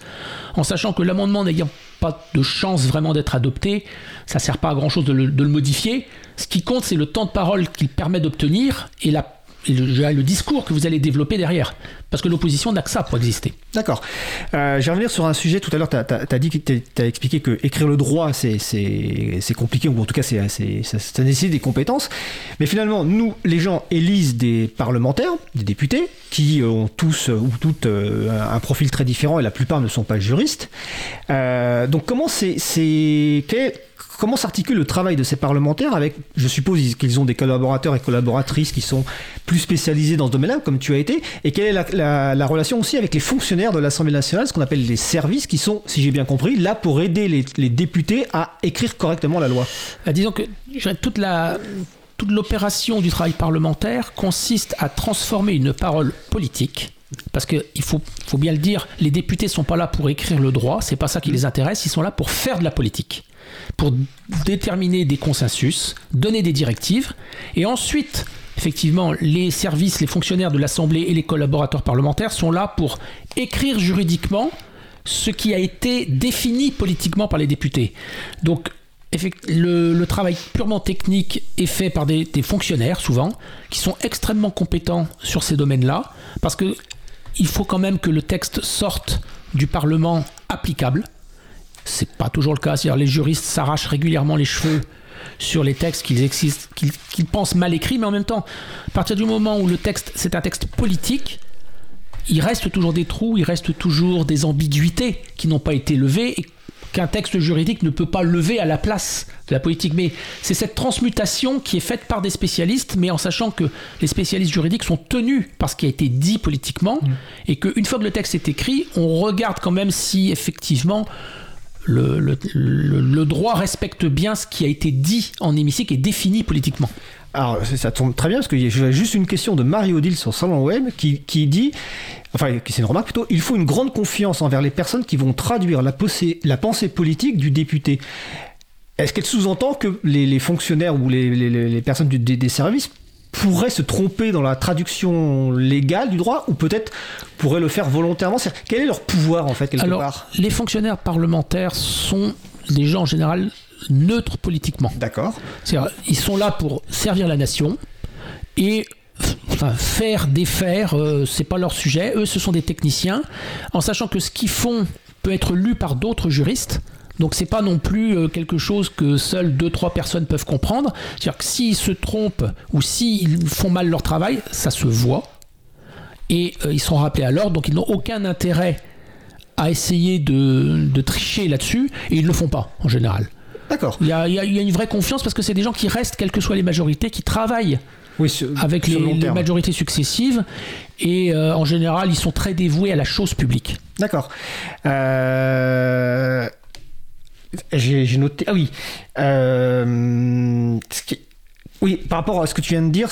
en sachant que l'amendement n'ayant pas de chance vraiment d'être adopté, ça sert pas à grand-chose de le, de le modifier. Ce qui compte, c'est le temps de parole qu'il permet d'obtenir et, la, le, discours que vous allez développer derrière. Parce que l'opposition n'a que ça pour exister. D'accord. Euh, je vais revenir sur un sujet. Tout à l'heure, tu as, expliqué que écrire le droit, c'est, compliqué, ou en tout cas, c'est, ça, ça nécessite des compétences. Mais finalement, nous, les gens élisent des parlementaires, des députés, qui ont tous euh, ou toutes euh, un profil très différent, et la plupart ne sont pas juristes. Euh, donc, comment c'est quel- Comment s'articule le travail de ces parlementaires avec, je suppose ils- qu'ils ont des collaborateurs et collaboratrices qui sont plus spécialisés dans ce domaine-là, comme tu as été, et quelle est la, la- la relation aussi avec les fonctionnaires de l'Assemblée nationale, ce qu'on appelle les services, qui sont, si j'ai bien compris, là pour aider les, députés à écrire correctement la loi Euh, disons que toute l'opération du travail parlementaire consiste à transformer une parole politique. Parce qu'il faut, bien le dire, les députés sont pas là pour écrire le droit, c'est pas ça qui les intéresse, ils sont là pour faire de la politique, pour déterminer des consensus, donner des directives, et ensuite, effectivement, les services, les fonctionnaires de l'Assemblée et les collaborateurs parlementaires sont là pour écrire juridiquement ce qui a été défini politiquement par les députés. Donc, le, travail purement technique est fait par des, fonctionnaires, souvent, qui sont extrêmement compétents sur ces domaines-là, parce que il faut quand même que le texte sorte du Parlement applicable. C'est pas toujours le cas. C'est-à-dire les juristes s'arrachent régulièrement les cheveux sur les textes qu'ils pensent mal écrits, mais en même temps, à partir du moment où le texte c'est un texte politique, il reste toujours des trous, il reste toujours des ambiguïtés qui n'ont pas été levées et qu'un texte juridique ne peut pas lever à la place de la politique. Mais c'est cette transmutation qui est faite par des spécialistes, mais en sachant que les spécialistes juridiques sont tenus par ce qui a été dit politiquement, et qu'une fois que le texte est écrit, on regarde quand même si effectivement le, droit respecte bien ce qui a été dit en hémicycle et défini politiquement. Alors, ça- tombe très bien parce que j'ai juste une question de Marie-Odile sur Salon Web qui, qui dit, enfin, c'est une remarque plutôt, il faut une grande confiance envers les personnes qui vont traduire la, la pensée politique du député. Est-ce qu'elle sous-entend que les, fonctionnaires ou les, personnes des services pourraient se tromper dans la traduction légale du droit ou peut-être pourraient le faire volontairement? Quel est leur pouvoir en fait quelque Alors, part? les fonctionnaires parlementaires sont des gens en général neutres politiquement. D'accord. Ils sont là pour servir la nation et enfin, faire, défaire, euh, c'est pas leur sujet. Eux, ce sont des techniciens, en sachant que ce qu'ils font peut être lu par d'autres juristes. Donc c'est pas non plus euh, quelque chose que seules deux trois personnes peuvent comprendre. C'est-à-dire que s'ils se trompent ou s'ils font mal leur travail, ça se voit et euh, ils sont rappelés à l'ordre. Donc ils n'ont aucun intérêt à essayer de, de tricher là-dessus et ils ne le font pas en général. D'accord. Il y, a, il y a- il y a une vraie confiance parce que c'est des gens qui restent, quelles que soient les majorités, qui travaillent Oui, avec les, majorités successives et euh, en général ils sont très dévoués à la chose publique. D'accord. Euh, J'ai noté. Ah oui. Euh, Oui, par rapport à ce que tu viens de dire,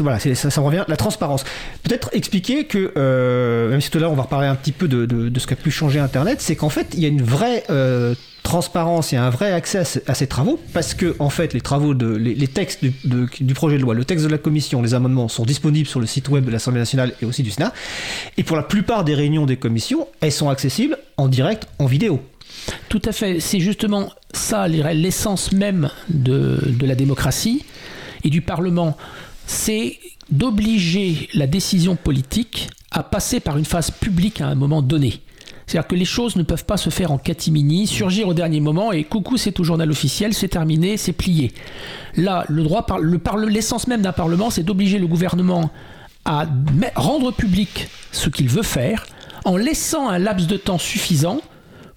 voilà, ça, revient. La transparence. Peut-être expliquer que, euh, même si tout à l'heure on va reparler un petit peu de, de- de ce qu'a pu changer Internet, c'est qu'en fait il y a une vraie euh, transparence et un vrai accès à, ce- à ces travaux parce que en fait les travaux les, textes du projet de loi, le texte de la commission, les amendements sont disponibles sur le site web de l'Assemblée nationale et aussi du Sénat. Et pour la plupart des réunions des commissions, elles sont accessibles en direct, en vidéo. Tout à fait, c'est justement ça l'essence même de, la démocratie et du Parlement. C'est d'obliger la décision politique à passer par une phase publique à un moment donné. C'est-à-dire que les choses ne peuvent pas se faire en catimini, surgir au dernier moment et coucou, c'est au journal officiel, c'est terminé, c'est plié. Là, le droit, par- le parle- l'essence même d'un parlement, c'est d'obliger le gouvernement à rendre public ce qu'il veut faire en laissant un laps de temps suffisant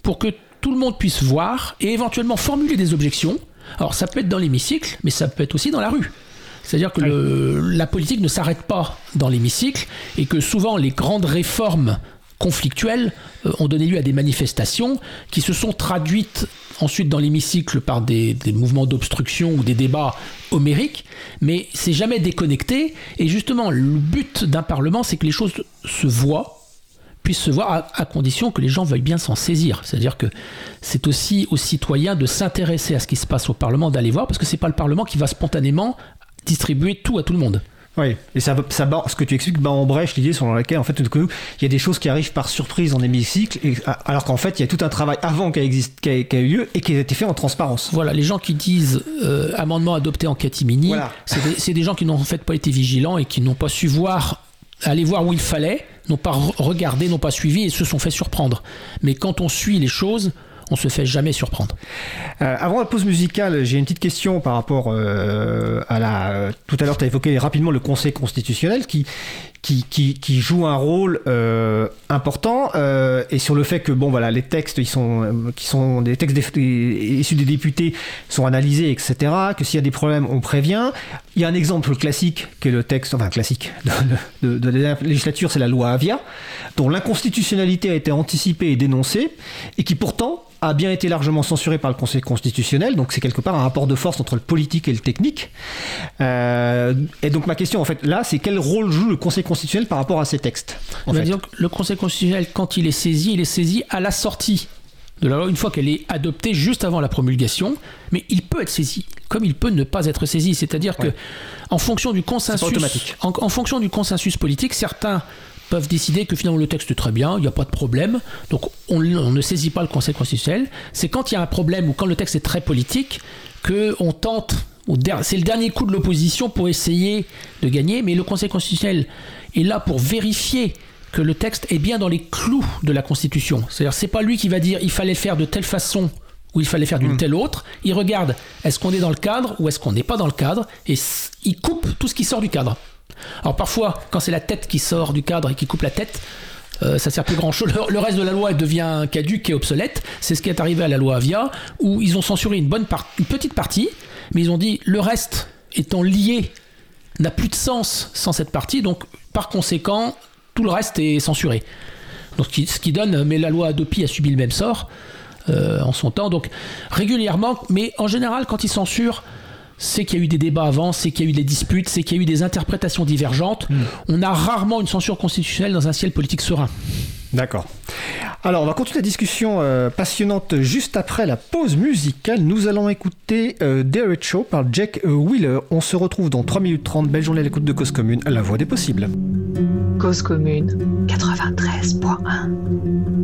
pour que tout le monde puisse voir et éventuellement formuler des objections. Alors ça peut être dans l'hémicycle, mais ça peut être aussi dans la rue. C'est-à-dire que le- la politique ne s'arrête pas dans l'hémicycle et que souvent les grandes réformes conflictuelles euh, ont donné lieu à des manifestations qui se sont traduites ensuite dans l'hémicycle par des, des mouvements d'obstruction ou des débats homériques, mais c'est jamais déconnecté. Et justement, le but d'un parlement, c'est que les choses se voient, puissent se voir à, à condition que les gens veuillent bien s'en saisir. C'est-à-dire que c'est aussi aux citoyens de s'intéresser à ce qui se passe au Parlement, d'aller voir, parce que c'est pas le Parlement qui va spontanément distribuer tout à tout le monde. Oui, et ça, ce que tu expliques bat en brèche l'idée selon laquelle en fait il y a des choses qui arrivent par surprise en hémicycle, et, alors qu'en fait il y a tout un travail avant qui a, existe- qui a- qui a eu lieu et qui a été fait en transparence. Voilà, les gens qui disent euh, amendement adopté en catimini, Voilà. c'est des, des gens qui n'ont en fait pas été vigilants et qui n'ont pas su voir, aller voir où il fallait, n'ont pas re- regardé, n'ont pas suivi et se sont fait surprendre. Mais quand on suit les choses, on se fait jamais surprendre. Euh, avant la pause musicale, j'ai une petite question par rapport euh, à la. Tout à l'heure, tu as évoqué rapidement le Conseil constitutionnel qui, qui, joue un rôle euh, important euh, et sur le fait que bon voilà les textes ils sont euh, qui sont des textes issus des députés sont analysés etc que s'il y a des problèmes on prévient il y a un exemple classique qui le texte enfin classique [laughs] de, de- la législature c'est la loi Avia dont l'inconstitutionnalité a été anticipée et dénoncée et qui pourtant a bien été largement censuré par le Conseil constitutionnel, donc c'est quelque part un rapport de force entre le politique et le technique. Et donc ma question en fait là, c'est quel rôle joue le Conseil constitutionnel par rapport à ces textes en fait disons que le Conseil constitutionnel, quand il est saisi, il est saisi à la sortie de la loi, une fois qu'elle est adoptée juste avant la promulgation, mais il peut être saisi, comme il peut ne pas être saisi. C'est-à-dire que, Ouais. en fonction du consensus, en, en fonction du consensus politique, certains peuvent décider que finalement le texte est très bien, il n'y a pas de problème, donc on, on ne saisit pas le Conseil constitutionnel. C'est quand il y a un problème ou quand le texte est très politique que on tente. C'est le dernier coup de l'opposition pour essayer de gagner, mais le Conseil constitutionnel est là pour vérifier que le texte est bien dans les clous de la Constitution. C'est-à-dire, c'est pas lui qui va dire il fallait faire de telle façon ou il fallait faire d'une Mm. telle autre. Il regarde est-ce qu'on est dans le cadre ou est-ce qu'on n'est pas dans le cadre? Et il coupe tout ce qui sort du cadre. Alors parfois, quand c'est la tête qui sort du cadre et qui coupe la tête, euh, ça sert plus grand chose. Le, le reste de la loi devient caduque et obsolète. C'est ce qui est arrivé à la loi Avia, où ils ont censuré une, bonne part- une petite partie, mais ils ont dit le reste étant lié n'a plus de sens sans cette partie, donc par conséquent, tout le reste est censuré. Donc, ce qui- ce qui donne, mais la loi Adopi a subi le même sort euh, en son temps, donc régulièrement, mais en général, quand ils censurent, c'est qu'il y a eu des débats avant, c'est qu'il y a eu des disputes, c'est qu'il y a eu des interprétations divergentes. On a rarement une censure constitutionnelle dans un ciel politique serein. D'accord. Alors, on va continuer la discussion euh, passionnante juste après la pause musicale. Nous allons écouter euh, Derek Show par Jack euh, Wheeler. On se retrouve dans 3 minutes 30. Belle journée à l'écoute de Cause Commune, la voix des possibles. Cause commune 93.1.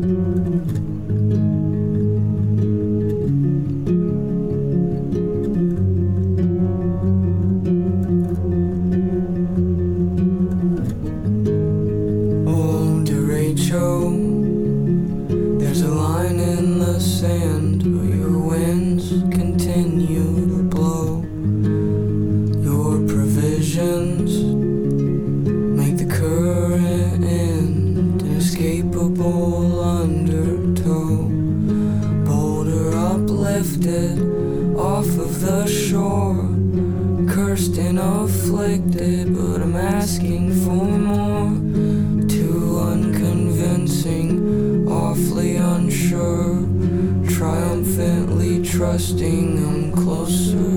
trusting I'm closer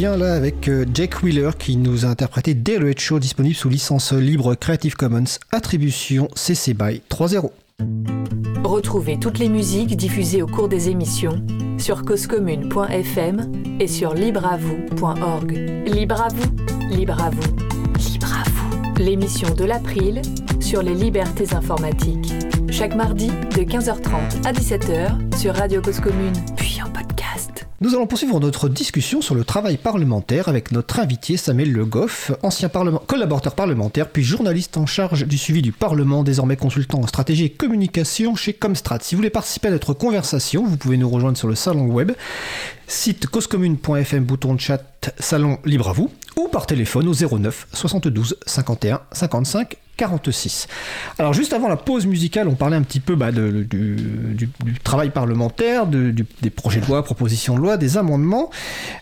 bien là avec euh, Jack Wheeler qui nous a interprété Derek Show disponible sous licence libre Creative Commons, attribution CC BY 3.0. Retrouvez toutes les musiques diffusées au cours des émissions sur causecommune.fm et sur libreavoue.org. Libre à vous, libre à vous, libre à vous. L'émission de l'April sur les libertés informatiques. Chaque mardi de 15h30 à 17h sur Radio Cause Commune. Nous allons poursuivre notre discussion sur le travail parlementaire avec notre invité Samuel Le Goff, ancien collaborateur parlementaire puis journaliste en charge du suivi du Parlement, désormais consultant en stratégie et communication chez Comstrat. Si vous voulez participer à notre conversation, vous pouvez nous rejoindre sur le salon web site causecommune.fm, bouton de chat, salon libre à vous, ou par téléphone au 09 72 51 55 46. Alors juste avant la pause musicale, on parlait un petit peu bah, du, travail parlementaire, des projets de loi, propositions de loi, des amendements,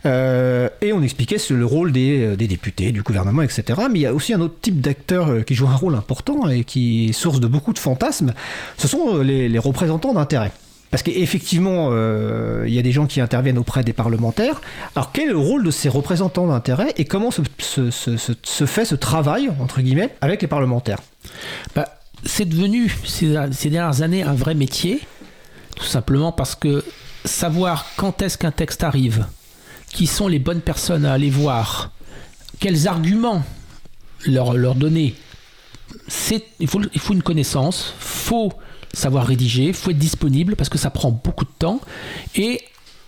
euh, et on expliquait le rôle des, députés, du gouvernement, etc. Mais il y a aussi un autre type d'acteur euh, qui joue un rôle important et qui source de beaucoup de fantasmes, ce sont euh, les, les représentants d'intérêt. Parce qu'effectivement, euh, il y a des gens qui interviennent auprès des parlementaires. Alors, quel est le rôle de ces représentants d'intérêt et comment se, fait ce travail, entre guillemets, avec les parlementaires? Bah, c'est devenu ces, dernières années un vrai métier, tout simplement parce que savoir quand est-ce qu'un texte arrive, qui sont les bonnes personnes à aller voir, quels arguments leur, donner, il, faut, il faut une connaissance, faut savoir rédiger, faut être disponible parce que ça prend beaucoup de temps et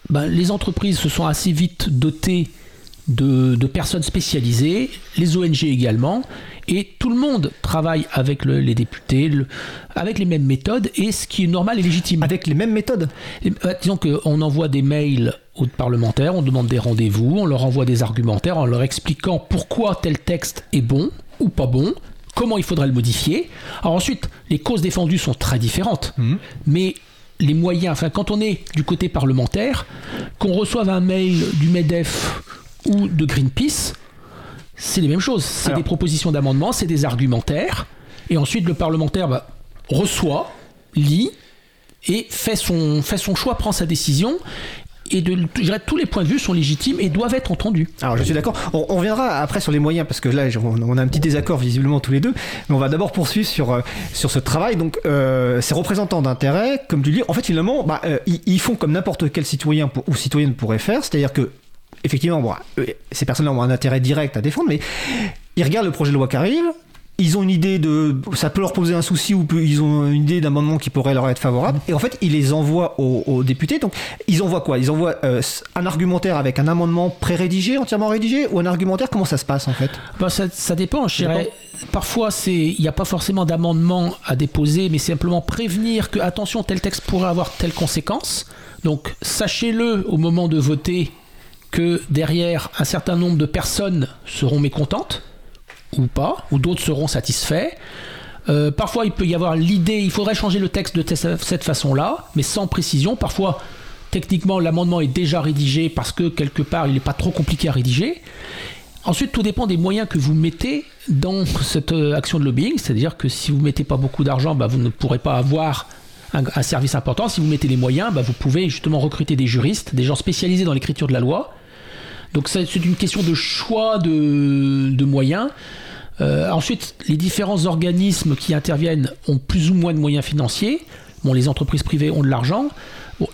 ben, les entreprises se sont assez vite dotées de, de personnes spécialisées, les ONG également, et tout le monde travaille avec le- les députés, le- avec les mêmes méthodes, et ce qui est normal et légitime. Avec les mêmes méthodes? Et, euh, disons qu'on envoie des mails aux parlementaires, on demande des rendez-vous, on leur envoie des argumentaires en leur expliquant pourquoi tel texte est bon ou pas bon, comment il faudrait le modifier. Alors ensuite, les causes défendues sont très différentes, mais les moyens, enfin quand on est du côté parlementaire, qu'on reçoive un mail du MEDEF ou de Greenpeace, c'est les mêmes choses. C'est Alors- des propositions d'amendement, c'est des argumentaires, et ensuite le parlementaire bah, reçoit, lit, et fait son, fait son choix, prend sa décision. Et je dirais, tous les points de vue sont légitimes et doivent être entendus. Alors je suis d'accord. On, on reviendra après sur les moyens parce que là on a un petit désaccord visiblement tous les deux. Mais on va d'abord poursuivre sur euh, sur ce travail. Donc euh, ces représentants d'intérêt, comme tu dis, en fait finalement, bah, euh, ils, font comme n'importe quel citoyen ou citoyenne pourrait faire, c'est-à-dire que effectivement, ces personnes-là ont un intérêt direct à défendre, mais ils regardent le projet de loi qui arrive. Ils ont une idée de, ça peut leur poser un souci ou ils ont une idée d'amendement qui pourrait leur être favorable. Et en fait, ils les envoient aux, députés. Donc, ils envoient quoi? Ils envoient euh, un argumentaire avec un amendement pré-rédigé, entièrement rédigé, ou un argumentaire? Comment ça se passe en fait? Bah, ça, ça dépend, je dirais. Parfois, il n'y a pas forcément d'amendement à déposer, mais simplement prévenir que, attention, tel texte pourrait avoir telle conséquence. Donc, sachez-le au moment de voter que derrière, un certain nombre de personnes seront mécontentes, ou pas, ou d'autres seront satisfaits. Euh, parfois, il peut y avoir l'idée, il faudrait changer le texte de te- cette façon-là, mais sans précision. Parfois, techniquement, l'amendement est déjà rédigé parce que quelque part, il n'est pas trop compliqué à rédiger. Ensuite, tout dépend des moyens que vous mettez dans cette euh, action de lobbying. C'est-à-dire que si vous mettez pas beaucoup d'argent, bah, vous ne pourrez pas avoir un, un service important. Si vous mettez les moyens, bah, vous pouvez justement recruter des juristes, des gens spécialisés dans l'écriture de la loi. Donc c'est une question de choix de, moyens. Euh, ensuite, les différents organismes qui interviennent ont plus ou moins de moyens financiers. Bon, les entreprises privées ont de l'argent.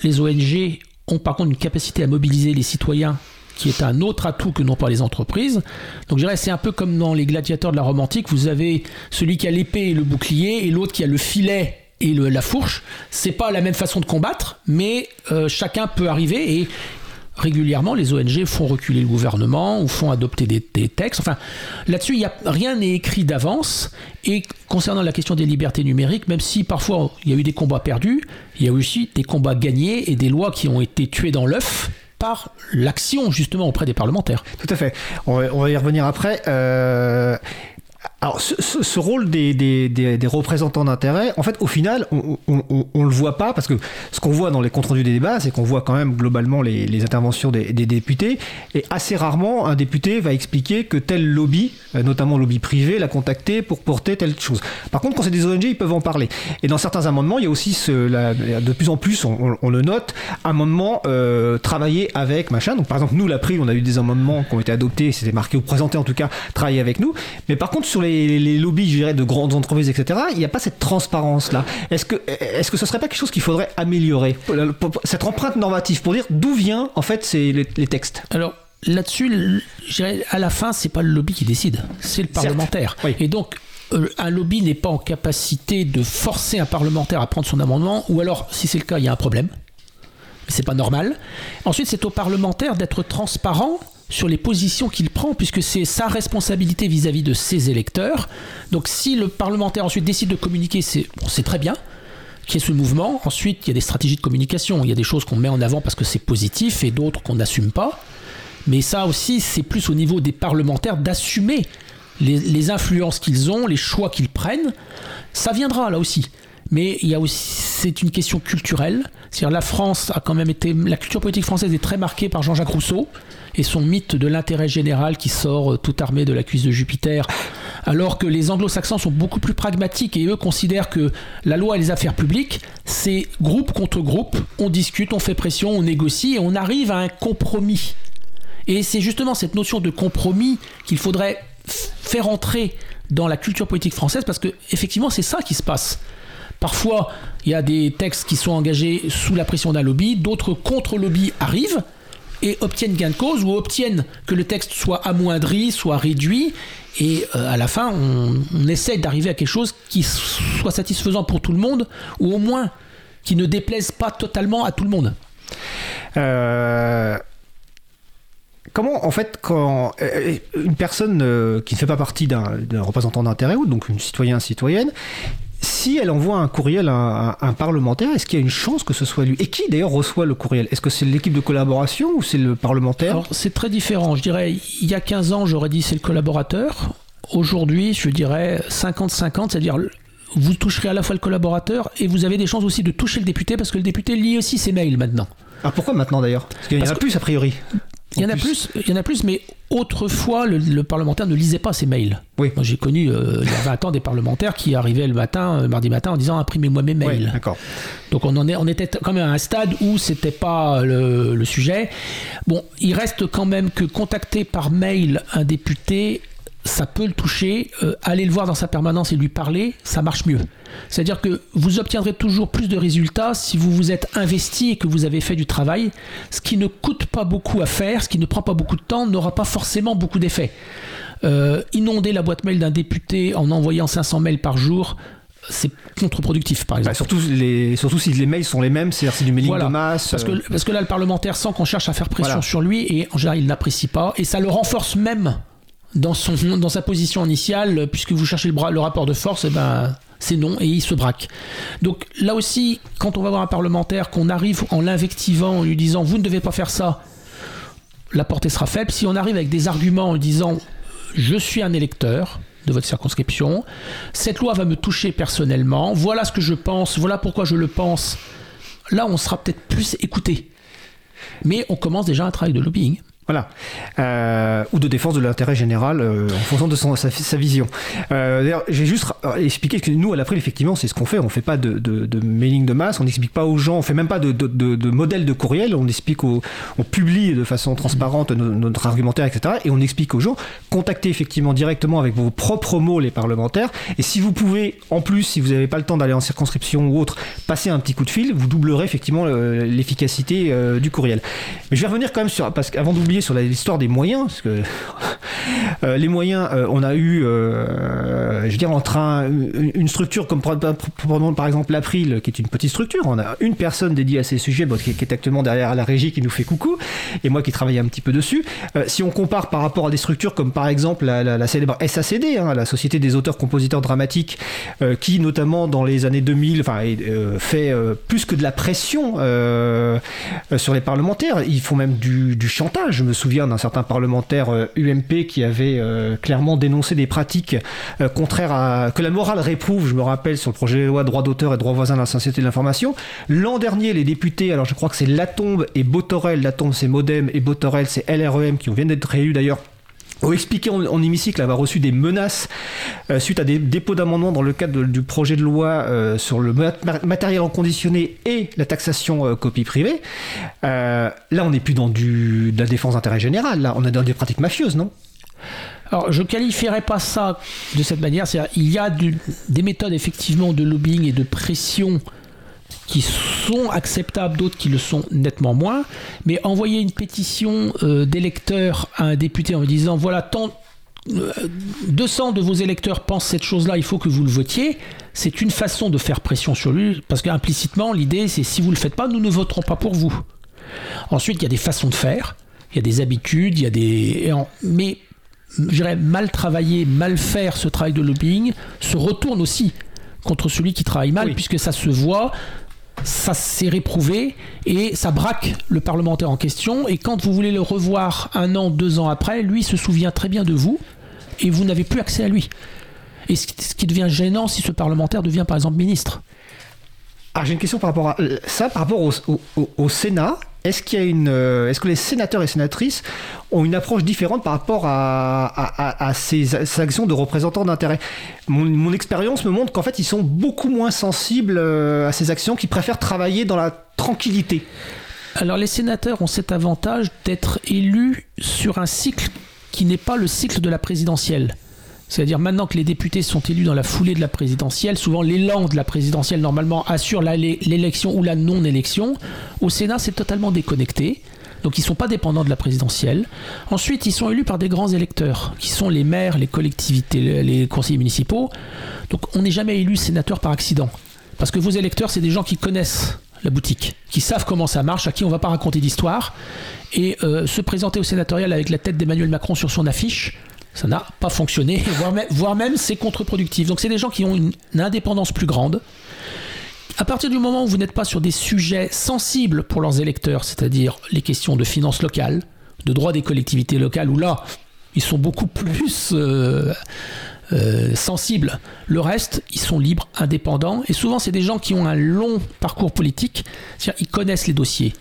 Les ONG ont par contre une capacité à mobiliser les citoyens qui est un autre atout que n'ont pas les entreprises. Donc je dirais c'est un peu comme dans les gladiateurs de la Rome antique, vous avez celui qui a l'épée et le bouclier et l'autre qui a le filet et la fourche. C'est pas la même façon de combattre, mais euh, chacun peut arriver et régulièrement les ONG font reculer le gouvernement ou font adopter des, textes. Enfin, là-dessus, rien n'est écrit d'avance. Et concernant la question des libertés numériques, même si parfois il y a eu des combats perdus, il y a aussi des combats gagnés et des lois qui ont été tuées dans l'œuf par l'action justement auprès des parlementaires. Tout à fait. On va, on va y revenir après. Euh, alors, ce, rôle des, représentants d'intérêt, en fait, au final, on, on le voit pas parce que ce qu'on voit dans les comptes rendus des débats, c'est qu'on voit quand même globalement les, interventions des, députés et assez rarement un député va expliquer que tel lobby, euh, notamment lobby privé, l'a contacté pour porter telle chose. Par contre, quand c'est des ONG, ils peuvent en parler. Et dans certains amendements, il y a aussi la- de plus en plus, on, le note, amendements euh, travailler avec machin. Donc par exemple, nous, l'April, on a eu des amendements qui ont été adoptés, c'était marqué ou présenté en tout cas, travailler avec nous. Mais par contre, sur les, les lobbies, je dirais, de grandes entreprises, etc., il n'y a pas cette transparence-là. Est-ce que, est-ce que ce serait pas quelque chose qu'il faudrait améliorer? Cette empreinte normative pour dire d'où vient en fait c'est les, les textes. Alors là-dessus, le- je dirais, à la fin, c'est pas le lobby qui décide, c'est le parlementaire. oui. Et donc, euh, un lobby n'est pas en capacité de forcer un parlementaire à prendre son amendement, ou alors, si c'est le cas, il y a un problème. Mais c'est pas normal. Ensuite, c'est au parlementaire d'être transparent sur les positions qu'il prend, puisque c'est sa responsabilité vis-à-vis de ses électeurs. Donc, si le parlementaire ensuite décide de communiquer, c'est bon, très bien. qu'il y ait ce mouvement. Ensuite, il y a des stratégies de communication. Il y a des choses qu'on met en avant parce que c'est positif et d'autres qu'on n'assume pas. Mais ça aussi, c'est plus au niveau des parlementaires d'assumer les influences qu'ils ont, les choix qu'ils prennent. Ça viendra là aussi. Mais il y a aussi, c'est une question culturelle. C'est-à-dire la France a quand même été, la culture politique française est très marquée par Jean-Jacques Rousseau et son mythe de l'intérêt général qui sort euh, tout armé de la cuisse de Jupiter, alors que les anglo-saxons sont beaucoup plus pragmatiques et eux considèrent que la loi et les affaires publiques, c'est groupe contre groupe, on discute, on fait pression, on négocie et on arrive à un compromis. Et c'est justement cette notion de compromis qu'il faudrait faire entrer dans la culture politique française parce que effectivement c'est ça qui se passe. Parfois, il y a des textes qui sont engagés sous la pression d'un lobby, d'autres contre-lobby arrivent et obtiennent gain de cause ou obtiennent que le texte soit amoindri, soit réduit. Et euh, à la fin, on, essaie d'arriver à quelque chose qui soit satisfaisant pour tout le monde ou au moins qui ne déplaise pas totalement à tout le monde. Euh, Comment, en fait, quand euh, une personne qui ne fait pas partie d'un d'un représentant d'intérêt ou donc une citoyen, citoyenne, si elle envoie un courriel à un, à un parlementaire, est-ce qu'il y a une chance que ce soit lui? Et qui d'ailleurs reçoit le courriel? Est-ce que c'est l'équipe de collaboration ou c'est le parlementaire? Alors c'est très différent. Je dirais, il y a 15 ans, j'aurais dit c'est le collaborateur. Aujourd'hui, je dirais 50-50, c'est-à-dire vous toucherez à la fois le collaborateur et vous avez des chances aussi de toucher le député parce que le député lit aussi ses mails maintenant. Ah, pourquoi maintenant d'ailleurs? Parce qu'il y en a que- plus a priori. Il y en a plus, il y en a plus, mais autrefois le, le parlementaire ne lisait pas ses mails. Oui. Moi j'ai connu euh, il y a 20 ans des parlementaires qui arrivaient le matin, le mardi matin, en disant imprimez-moi mes mails. D'accord. Donc on, en est, on était quand même à un stade où c'était pas le, le sujet. Bon, il reste quand même que contacter par mail un député, ça peut le toucher. Euh, aller le voir dans sa permanence et lui parler, ça marche mieux. C'est-à-dire que vous obtiendrez toujours plus de résultats si vous vous êtes investi et que vous avez fait du travail. Ce qui ne coûte pas beaucoup à faire, ce qui ne prend pas beaucoup de temps, n'aura pas forcément beaucoup d'effet. Euh, inonder la boîte mail d'un député en envoyant 500 mails par jour, c'est contre-productif par exemple. Bah, surtout, les, surtout si les mails sont les mêmes, c'est-à-dire c'est du mailing Voilà. de masse. Parce euh, que, parce que là, le parlementaire sent qu'on cherche à faire pression Voilà. sur lui et en général, il n'apprécie pas. Et ça le renforce même dans, son, dans sa position initiale, puisque vous cherchez le, rapport de force, et ben, c'est non, et il se braque. Donc là aussi, quand on va voir un parlementaire, qu'on arrive en l'invectivant, en lui disant vous ne devez pas faire ça, la portée sera faible. Si on arrive avec des arguments en lui disant je suis un électeur de votre circonscription, cette loi va me toucher personnellement, voilà ce que je pense, voilà pourquoi je le pense, là on sera peut-être plus écouté. Mais on commence déjà un travail de lobbying. Voilà. Euh, ou de défense de l'intérêt général euh, en fonction de sa, vision. Euh, D'ailleurs, j'ai juste expliqué que nous, à l'April, effectivement, c'est ce qu'on fait. On fait pas de, mailing de masse, on n'explique pas aux gens, on fait même pas de, modèle de courriel, on explique on publie de façon transparente no- notre argumentaire, etc. Et on explique aux gens, contactez effectivement directement avec vos propres mots les parlementaires. Et si vous pouvez, en plus, si vous n'avez pas le temps d'aller en circonscription ou autre, passer un petit coup de fil, vous doublerez effectivement l'efficacité du courriel. Mais je vais revenir quand même sur, parce qu'avant d'oublier sur l'histoire des moyens, parce que [laughs] euh, les moyens, euh, on a eu, euh, je veux dire, entre un- une, structure comme par, exemple l'April, qui est une petite structure, on a une personne dédiée à ces sujets, qui, est actuellement derrière la régie, qui nous fait coucou, et moi qui travaille un petit peu dessus. Si on compare par rapport à des structures comme par exemple la, célèbre SACD, hein, la Société des auteurs-compositeurs dramatiques, qui notamment dans les années 2000 enfin, fait plus que de la pression sur les parlementaires. Ils font même du, du chantage. Je me souviens d'un certain parlementaire euh, UMP qui avait euh, clairement dénoncé des pratiques euh, contraires à que la morale réprouve. Je me rappelle sur le projet de loi droit d'auteur et droit voisin de la société de l'information. L'an dernier, les députés, alors je crois que c'est Latombe et Botorel, Latombe c'est Modem et Botorel c'est LREM qui viennent d'être réélus d'ailleurs ont expliqué en, hémicycle avoir reçu des menaces euh, suite à des dépôts d'amendements dans le cadre du projet de loi euh, sur le mat- ma- matériel reconditionné et la taxation euh, copie privée. Euh, là, on n'est plus dans du, de la défense d'intérêt général, là, on est dans des pratiques mafieuses, non? Alors, je qualifierais pas ça de cette manière. Il y a des méthodes effectivement de lobbying et de pression qui sont acceptables, d'autres qui le sont nettement moins. Mais envoyer une pétition euh, d'électeurs à un député en lui disant voilà, tant, euh, 200 de vos électeurs pensent cette chose-là, il faut que vous le votiez, c'est une façon de faire pression sur lui, parce qu'implicitement, l'idée, c'est si vous le faites pas, nous ne voterons pas pour vous. Ensuite, il y a des façons de faire, il y a des habitudes, il y a des. Mais je dirais mal travailler, mal faire ce travail de lobbying se retourne aussi contre celui qui travaille mal, Oui. puisque ça se voit, ça s'est réprouvé et ça braque le parlementaire en question. Et quand vous voulez le revoir un an, deux ans après, lui se souvient très bien de vous et vous n'avez plus accès à lui. Et ce qui devient gênant si ce parlementaire devient par exemple ministre. Ah, j'ai une question par rapport à euh, ça, par rapport au- au Sénat. Euh, est-ce que les sénateurs et sénatrices ont une approche différente par rapport à, ces, actions de représentants d'intérêt Mon, mon expérience me montre qu'en fait, ils sont beaucoup moins sensibles euh, à ces actions, qui préfèrent travailler dans la tranquillité. Alors les sénateurs ont cet avantage d'être élus sur un cycle qui n'est pas le cycle de la présidentielle. C'est-à-dire maintenant que les députés sont élus dans la foulée de la présidentielle, souvent l'élan de la présidentielle normalement assure l'élection ou la non-élection. Au Sénat, c'est totalement déconnecté. Donc ils ne sont pas dépendants de la présidentielle. Ensuite, ils sont élus par des grands électeurs, qui sont les maires, les collectivités, les conseillers municipaux. Donc on n'est jamais élu sénateur par accident. Parce que vos électeurs, c'est des gens qui connaissent la boutique, qui savent comment ça marche, à qui on va pas raconter d'histoire. Et euh, se présenter au sénatorial avec la tête d'Emmanuel Macron sur son affiche, ça n'a pas fonctionné, [laughs] voire même, c'est contre-productif. Donc c'est des gens qui ont une, indépendance plus grande. À partir du moment où vous n'êtes pas sur des sujets sensibles pour leurs électeurs, c'est-à-dire les questions de finances locales, de droit des collectivités locales, où là, ils sont beaucoup plus euh, euh, sensibles. Le reste, ils sont libres, indépendants, et souvent c'est des gens qui ont un long parcours politique, c'est-à-dire ils connaissent les dossiers,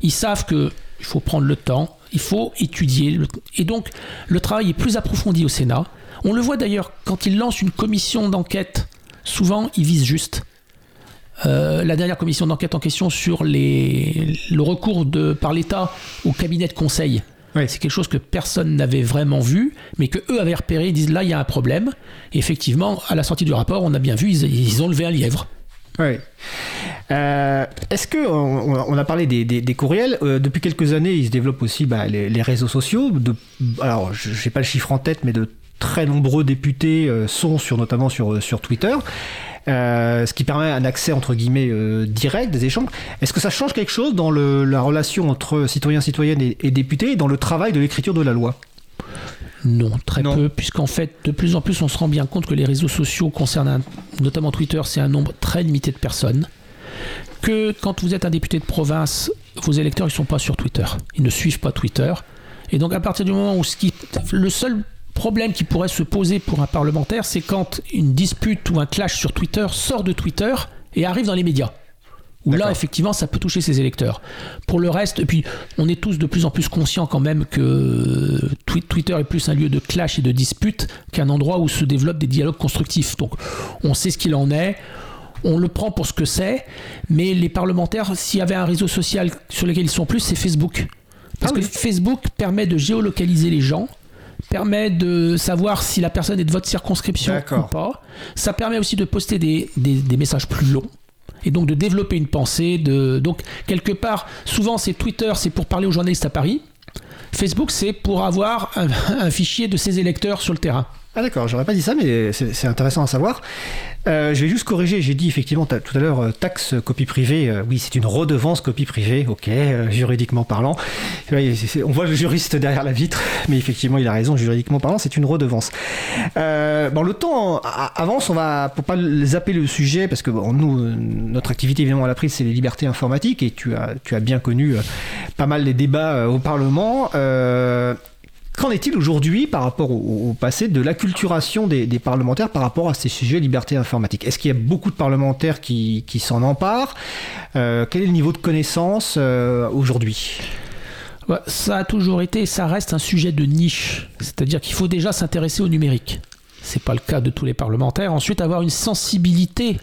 ils savent que il faut prendre le temps, il faut étudier, et donc le travail est plus approfondi au Sénat. On le voit d'ailleurs quand ils lancent une commission d'enquête, souvent ils visent juste. Euh, la dernière commission d'enquête en question sur les, le recours de, par l'État au cabinet de conseil. Oui. C'est quelque chose que personne n'avait vraiment vu, mais que eux avaient repéré. Ils disent là, il y a un problème. Et effectivement, à la sortie du rapport, on a bien vu, ils, ils ont levé un lièvre. Oui. Euh, Est-ce que on, a parlé des, courriels euh, depuis quelques années, il se développe aussi bah, les, réseaux sociaux. Alors, je n'ai pas le chiffre en tête, mais de très nombreux députés euh, sont sur notamment sur Twitter. Ce qui permet un accès entre guillemets direct des échanges. Est-ce que ça change quelque chose dans la relation entre citoyens, citoyennes et, et députés et dans le travail de l'écriture de la loi? Non, très Non. peu, puisqu'en fait, de plus en plus, on se rend bien compte que les réseaux sociaux concernent, un- notamment Twitter, c'est un nombre très limité de personnes. Que quand vous êtes un député de province, vos électeurs, ils sont pas sur Twitter. Ils ne suivent pas Twitter. Et donc, à partir du moment où ce qui, le seul problème qui pourrait se poser pour un parlementaire, c'est quand une dispute ou un clash sur Twitter sort de Twitter et arrive dans les médias. Où là, effectivement, ça peut toucher ses électeurs. Pour le reste, et puis on est tous de plus en plus conscients quand même que Twi- Twitter est plus un lieu de clash et de dispute qu'un endroit où se développent des dialogues constructifs. Donc on sait ce qu'il en est. On le prend pour ce que c'est, mais les parlementaires, s'il y avait un réseau social sur lequel ils sont plus, c'est Facebook. Parce Ah que. Facebook permet de géolocaliser les gens, permet de savoir si la personne est de votre circonscription ou pas. Ça permet aussi de poster des, des- des messages plus longs et donc de développer une pensée. De... Donc, quelque part, souvent, c'est Twitter, c'est pour parler aux journalistes à Paris. Facebook, c'est pour avoir un, [laughs] un fichier de ses électeurs sur le terrain. Ah d'accord, j'aurais pas dit ça, mais c'est intéressant à savoir. Euh, je vais juste corriger, j'ai dit effectivement tout à l'heure euh, taxe copie privée, euh, oui c'est une redevance copie privée, ok, euh, juridiquement parlant. On voit le juriste derrière la vitre, mais effectivement il a raison, juridiquement parlant c'est une redevance. Bon le temps avance, on va, pour pas zapper le sujet, parce que bon, nous, notre activité évidemment à la prise c'est les libertés informatiques, et tu as, tu as bien connu pas mal les débats au Parlement. Qu'en est-il aujourd'hui par rapport au, passé de l'acculturation des, parlementaires par rapport à ces sujets liberté informatique? Est-ce qu'il y a beaucoup de parlementaires qui, s'en emparent? Euh, Quel est le niveau de connaissance euh, aujourd'hui? Ça a toujours été et ça reste un sujet de niche. C'est-à-dire qu'il faut déjà s'intéresser au numérique. C'est pas le cas de tous les parlementaires. Ensuite, avoir une sensibilité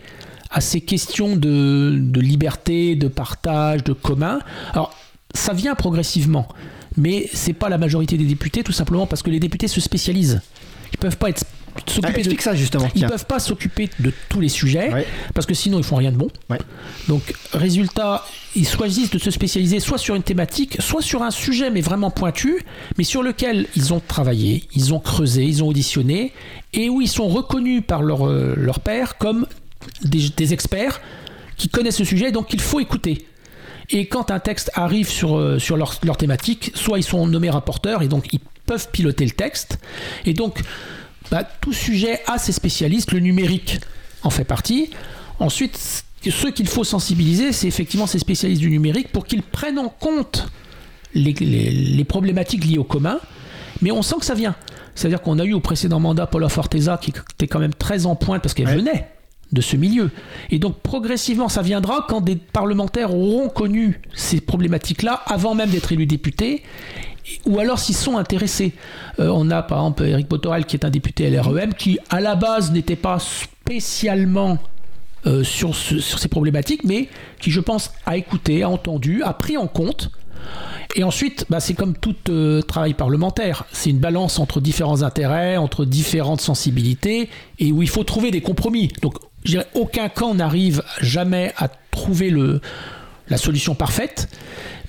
à ces questions de, de liberté, de partage, de commun. Alors, ça vient progressivement, mais c'est pas la majorité des députés, tout simplement parce que les députés se spécialisent. Ils peuvent pas être Ah, s'occuper de Explique ça justement. ils tiens. peuvent pas s'occuper de tous les sujets Ouais. parce que sinon ils font rien de bon. Ouais. Donc résultat, ils choisissent de se spécialiser soit sur une thématique, soit sur un sujet mais vraiment pointu, mais sur lequel ils ont travaillé, ils ont creusé, ils ont auditionné et où ils sont reconnus par leur euh, leur père comme des, des experts qui connaissent ce sujet, donc il faut écouter. Et quand un texte arrive sur, euh, sur leur, leur thématique, soit ils sont nommés rapporteurs et donc ils peuvent piloter le texte. Et donc, bah, tout sujet a ses spécialistes. Le numérique, en fait partie. Ensuite, ceux qu'il faut sensibiliser, c'est effectivement ces spécialistes du numérique pour qu'ils prennent en compte les, les- les problématiques liées au commun. Mais on sent que ça vient. C'est-à-dire qu'on a eu au précédent mandat Paula Forteza qui était quand même très en pointe parce qu'elle Ouais. venait de ce milieu. Et donc progressivement, ça viendra quand des parlementaires auront connu ces problématiques-là avant même d'être élus députés, ou alors s'ils sont intéressés. Euh, on a par exemple Eric Botorel qui est un député LREM qui à la base n'était pas spécialement euh, sur ces problématiques, mais qui je pense a écouté, a entendu, a pris en compte. Et ensuite, bah, c'est comme tout euh, travail parlementaire, c'est une balance entre différents intérêts, entre différentes sensibilités, et où il faut trouver des compromis. Donc, je dirais, aucun camp n'arrive jamais à trouver la solution parfaite,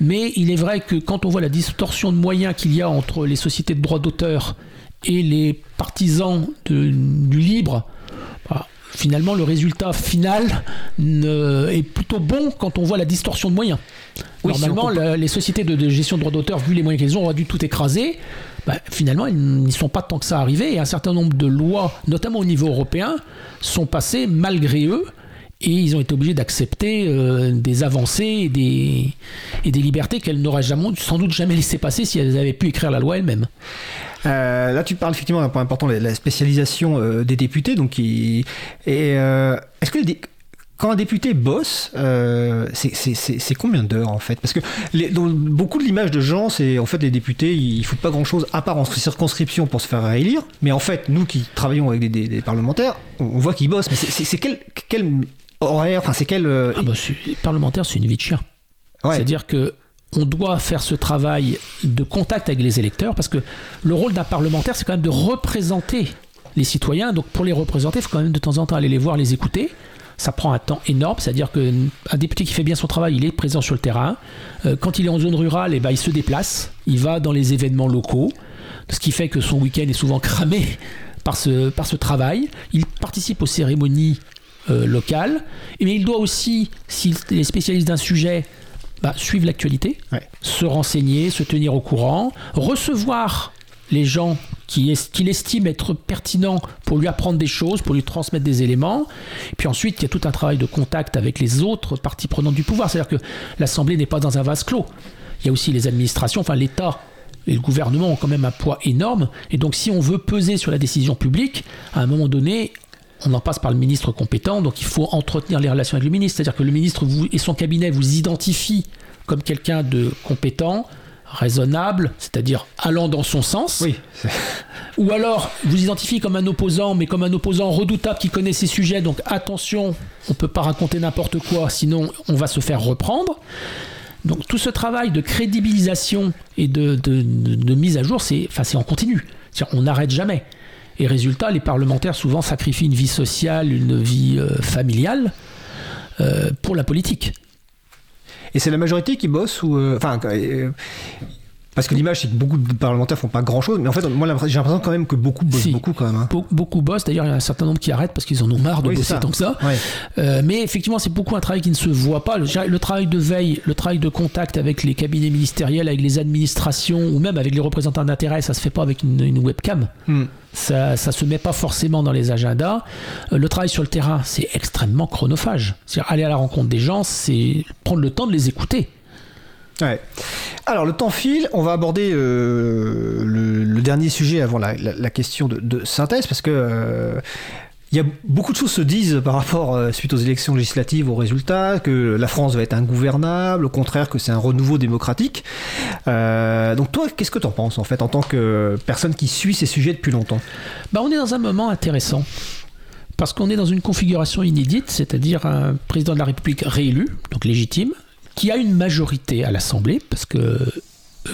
mais il est vrai que quand on voit la distorsion de moyens qu'il y a entre les sociétés de droits d'auteur et les partisans du libre, bah, finalement le résultat final ne- est plutôt bon quand on voit la distorsion de moyens. Oui, Normalement, la- les sociétés de, de gestion de droits d'auteur, vu les moyens qu'elles ont, auraient dû tout écraser. Bah, finalement, ils n'y sont pas tant que ça arrivés et un certain nombre de lois, notamment au niveau européen, sont passées malgré eux et ils ont été obligés d'accepter euh, des avancées et des, et des libertés qu'elles n'auraient sans doute jamais laissé passer si elles avaient pu écrire la loi elles-mêmes. Euh, là, tu parles effectivement d'un point important, la, spécialisation euh, des députés. Donc, qui- et euh, est-ce que les quand un député bosse, euh, c'est- combien d'heures en fait? Parce que les- dans beaucoup de l'image de gens, c'est en fait les députés, ils, ils foutent pas grand-chose à part en circonscription pour se faire réélire. Mais en fait, nous qui travaillons avec des, des- des parlementaires, on, on voit qu'ils bossent. Mais c'est- quel, quel horaire? Enfin, c'est quel euh, Ah bah, parlementaire, c'est une vie de chien. ouais. C'est-à-dire que on doit faire ce travail de contact avec les électeurs parce que le rôle d'un parlementaire, c'est quand même de représenter les citoyens. Donc pour les représenter, il faut quand même de temps en temps aller les voir, les écouter. Ça prend un temps énorme, c'est-à-dire qu'un député qui fait bien son travail, il est présent sur le terrain. Euh, quand il est en zone rurale, eh ben, il se déplace, il va dans les événements locaux, ce qui fait que son week-end est souvent [laughs] cramé par ce, par ce travail. Il participe aux cérémonies euh, locales, mais il doit aussi, s'il est spécialiste d'un sujet, bah, suivre l'actualité, Ouais. se renseigner, se tenir au courant, recevoir les gens est- qu'il estime être pertinents pour lui apprendre des choses, pour lui transmettre des éléments. Puis ensuite, il y a tout un travail de contact avec les autres parties prenantes du pouvoir. C'est-à-dire que l'Assemblée n'est pas dans un vase clos. Il y a aussi les administrations, enfin l'État et le gouvernement ont quand même un poids énorme. Et donc, si on veut peser sur la décision publique, à un moment donné, on en passe par le ministre compétent, donc il faut entretenir les relations avec le ministre. C'est-à-dire que le ministre vous, et son cabinet vous identifient comme quelqu'un de compétent, raisonnable, c'est-à-dire allant dans son sens. Oui. [laughs] Ou alors vous identifiez comme un opposant, mais comme un opposant redoutable qui connaît ses sujets, donc attention, on ne peut pas raconter n'importe quoi, sinon on va se faire reprendre. Donc tout ce travail de crédibilisation et de, de- de- de mise à jour, c'est enfin, en continu. On n'arrête jamais. Et résultat, les parlementaires souvent sacrifient une vie sociale, une vie euh, familiale euh, pour la politique. Et c'est la majorité qui bosse ou euh, enfin parce que l'image c'est que beaucoup de parlementaires font pas grand chose mais en fait moi j'ai l'impression quand même que beaucoup bossent Si. beaucoup quand même hein. Be- beaucoup bossent, d'ailleurs il y a un certain nombre qui arrêtent parce qu'ils en ont marre de Oui, bosser ça. tant que ça. Ouais. Euh, mais effectivement, c'est beaucoup un travail qui ne se voit pas. Le, travail de veille, le travail de contact avec les cabinets ministériels, avec les administrations ou même avec les représentants d'intérêt, ça se fait pas avec une, une webcam. Hmm. Ça, ça se met pas forcément dans les agendas. Euh, le travail sur le terrain, c'est extrêmement chronophage. C'est-à-dire aller à la rencontre des gens, c'est prendre le temps de les écouter. Alors le temps file, on va aborder euh, le, dernier sujet avant la, question de, synthèse parce que euh, il y a beaucoup de choses se disent par rapport euh, suite aux élections législatives aux résultats que la France va être ingouvernable, au contraire que c'est un renouveau démocratique. Euh, donc toi, qu'est-ce que tu en penses en fait en tant que personne qui suit ces sujets depuis longtemps? Bah, on est dans un moment intéressant. Parce qu'on est dans une configuration inédite, c'est-à-dire un président de la République réélu, donc légitime, qui a une majorité à l'Assemblée, parce que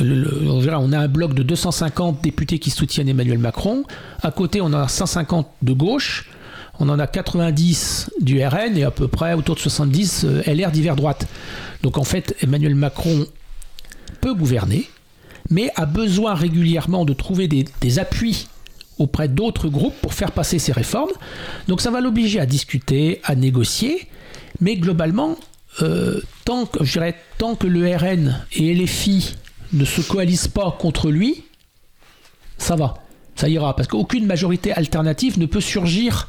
euh, on a un bloc de 250 députés qui soutiennent Emmanuel Macron. À côté, on a 150 de gauche, on en a 90 du RN et à peu près autour de 70 euh, LR divers droite. Donc en fait, Emmanuel Macron peut gouverner, mais a besoin régulièrement de trouver des, appuis auprès d'autres groupes pour faire passer ces réformes. Donc ça va l'obliger à discuter, à négocier, mais globalement, euh, tant, que, je dirais, tant que le RN et LFI ne se coalisent pas contre lui, ça va, ça ira, parce qu'aucune majorité alternative ne peut surgir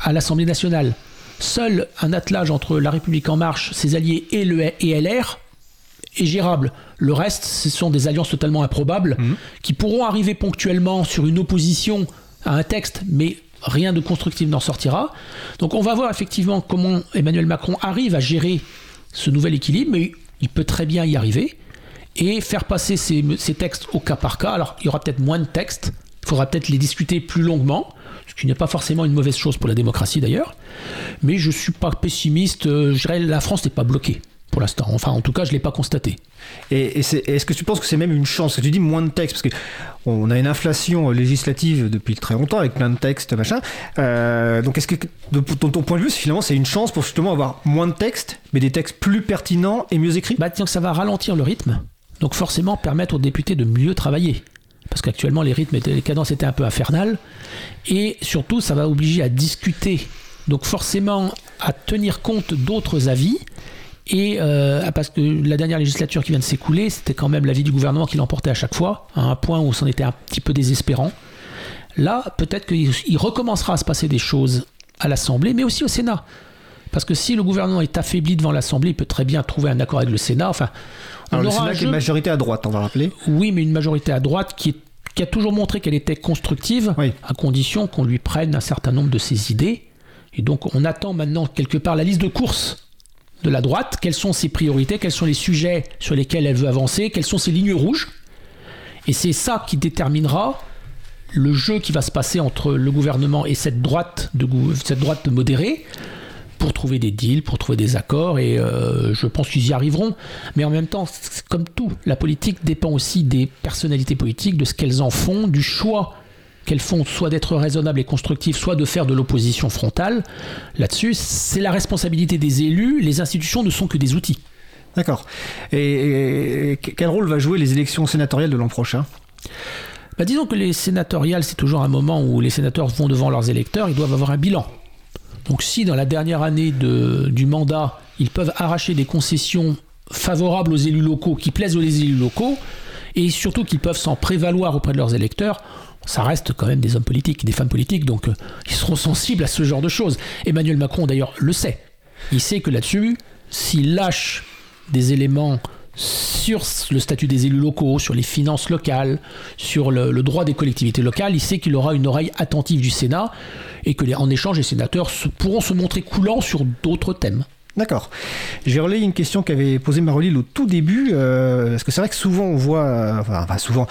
à l'Assemblée nationale. Seul un attelage entre La République En Marche, ses alliés et, le, et LR est gérable. Le reste, ce sont des alliances totalement improbables qui pourront arriver ponctuellement sur une opposition à un texte, mais rien de constructif n'en sortira. Donc on va voir effectivement comment Emmanuel Macron arrive à gérer ce nouvel équilibre, mais il peut très bien y arriver et faire passer ces, textes au cas par cas. Alors il y aura peut-être moins de textes, il faudra peut-être les discuter plus longuement, ce qui n'est pas forcément une mauvaise chose pour la démocratie d'ailleurs. Mais je suis pas pessimiste, euh, la France n'est pas bloquée pour l'instant. Enfin en tout cas je ne l'ai pas constaté. Et, et est-ce que tu penses que c'est même une chance? Parce que tu dis moins de textes, parce que on a une inflation législative depuis très longtemps avec plein de textes, machin. Euh, donc est-ce que, de ton, ton point de vue, finalement, c'est une chance pour justement avoir moins de textes, mais des textes plus pertinents et mieux écrits? Bah, que ça va ralentir le rythme, donc forcément permettre aux députés de mieux travailler. Parce qu'actuellement, les rythmes, étaient, les cadences étaient un peu infernales. Et surtout, ça va obliger à discuter. Donc forcément, à tenir compte d'autres avis. Et euh, parce que la dernière législature qui vient de s'écouler, c'était quand même l'avis du gouvernement qui l'emportait à chaque fois, à un point où c'en était un petit peu désespérant. Là, peut-être qu'il il recommencera à se passer des choses à l'Assemblée, mais aussi au Sénat. Parce que si le gouvernement est affaibli devant l'Assemblée, il peut très bien trouver un accord avec le Sénat. Enfin, on Alors, le aura Sénat un qui est jeu- majorité à droite, on va rappeler. Oui, mais une majorité à droite qui, est- qui a toujours montré qu'elle était constructive, Oui. à condition qu'on lui prenne un certain nombre de ses idées. Et donc, on attend maintenant quelque part la liste de courses de la droite. Quelles sont ses priorités Quels sont les sujets sur lesquels elle veut avancer Quelles sont ses lignes rouges Et c'est ça qui déterminera le jeu qui va se passer entre le gouvernement et cette droite, de, cette droite modérée pour trouver des deals, pour trouver des accords, et euh, je pense qu'ils y arriveront. Mais en même temps, comme tout, la politique dépend aussi des personnalités politiques, de ce qu'elles en font, du choix qu'elles font, soit d'être raisonnables et constructives, soit de faire de l'opposition frontale. Là-dessus, c'est la responsabilité des élus, les institutions ne sont que des outils. D'accord. Et, et quel rôle va jouer les élections sénatoriales de l'an prochain? Bah, disons que les sénatoriales, c'est toujours un moment où les sénateurs vont devant leurs électeurs, ils doivent avoir un bilan. Donc si dans la dernière année de- du mandat, ils peuvent arracher des concessions favorables aux élus locaux, qui plaisent aux élus locaux, et surtout qu'ils peuvent s'en prévaloir auprès de leurs électeurs, ça reste quand même des hommes politiques, des femmes politiques, donc euh, ils seront sensibles à ce genre de choses. Emmanuel Macron d'ailleurs le sait. Il sait que là-dessus, s'il lâche des éléments sur le statut des élus locaux, sur les finances locales, sur le, droit des collectivités locales, il sait qu'il aura une oreille attentive du Sénat et que en échange les sénateurs pourront se montrer coulants sur d'autres thèmes. D'accord. J'ai relayé une question qu'avait posée Marolil au tout début, euh, parce que c'est vrai que souvent on voit, euh, enfin, souvent,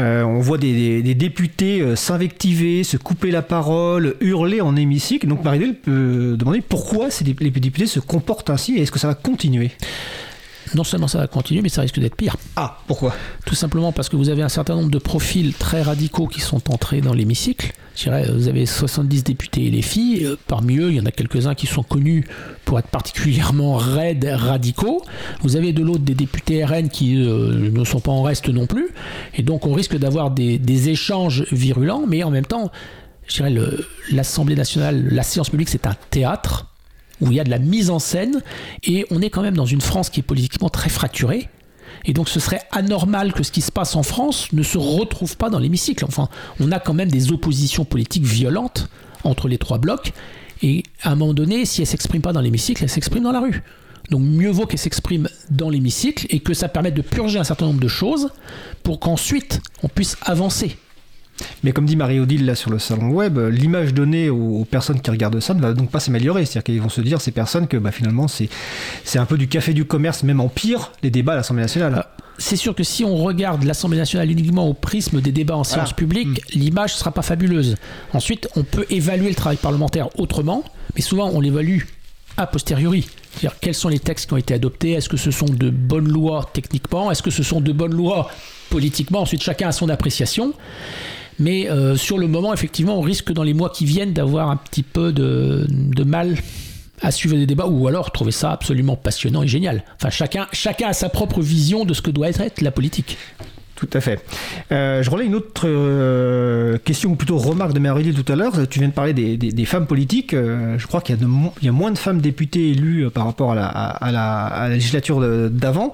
euh, on voit des, députés euh, s'invectiver, se couper la parole, hurler en hémicycle. Donc Marolil peut demander pourquoi ces les députés se comportent ainsi et est-ce que ça va continuer? Non seulement ça va continuer, mais ça risque d'être pire. Ah, pourquoi? Tout simplement parce que vous avez un certain nombre de profils très radicaux qui sont entrés dans l'hémicycle. Je dirais, vous avez 70 députés et les filles. Euh, Parmi eux, il y en a quelques-uns qui sont connus pour être particulièrement raides, radicaux. Vous avez de l'autre des députés RN qui euh, ne sont pas en reste non plus. Et donc, on risque d'avoir des, des échanges virulents, mais en même temps, je dirais, l'Assemblée nationale, la séance publique, c'est un théâtre où il y a de la mise en scène et on est quand même dans une France qui est politiquement très fracturée. Et donc ce serait anormal que ce qui se passe en France ne se retrouve pas dans l'hémicycle. Enfin, on a quand même des oppositions politiques violentes entre les trois blocs. Et à un moment donné, si elles ne s'expriment pas dans l'hémicycle, elles s'expriment dans la rue. Donc mieux vaut qu'elles s'expriment dans l'hémicycle et que ça permette de purger un certain nombre de choses pour qu'ensuite on puisse avancer. Mais comme dit Marie-Odile là sur le salon web, euh, l'image donnée aux, aux personnes qui regardent ça ne va donc pas s'améliorer. C'est-à-dire qu'ils vont se dire, ces personnes, que bah, finalement c'est c'est un peu du café du commerce, même en pire, les débats à l'Assemblée nationale. Ah, C'est sûr que si on regarde l'Assemblée nationale uniquement au prisme des débats en séance publique, l'image ne sera pas fabuleuse. Ensuite, on peut évaluer le travail parlementaire autrement, mais souvent on l'évalue a posteriori. C'est-à-dire quels sont les textes qui ont été adoptés, est-ce que ce sont de bonnes lois techniquement, est-ce que ce sont de bonnes lois politiquement, ensuite chacun a son appréciation. Mais euh, sur le moment, effectivement, on risque dans les mois qui viennent d'avoir un petit peu de, de mal à suivre les débats ou alors trouver ça absolument passionnant et génial. Enfin, chacun, chacun a sa propre vision de ce que doit être la politique. Tout à fait. Euh, je relais une autre euh, question, ou plutôt remarque de Marie tout à l'heure. Tu viens de parler des, femmes politiques. Euh, je crois qu'il y, a moins de femmes députées élues par rapport à la, législature d'avant.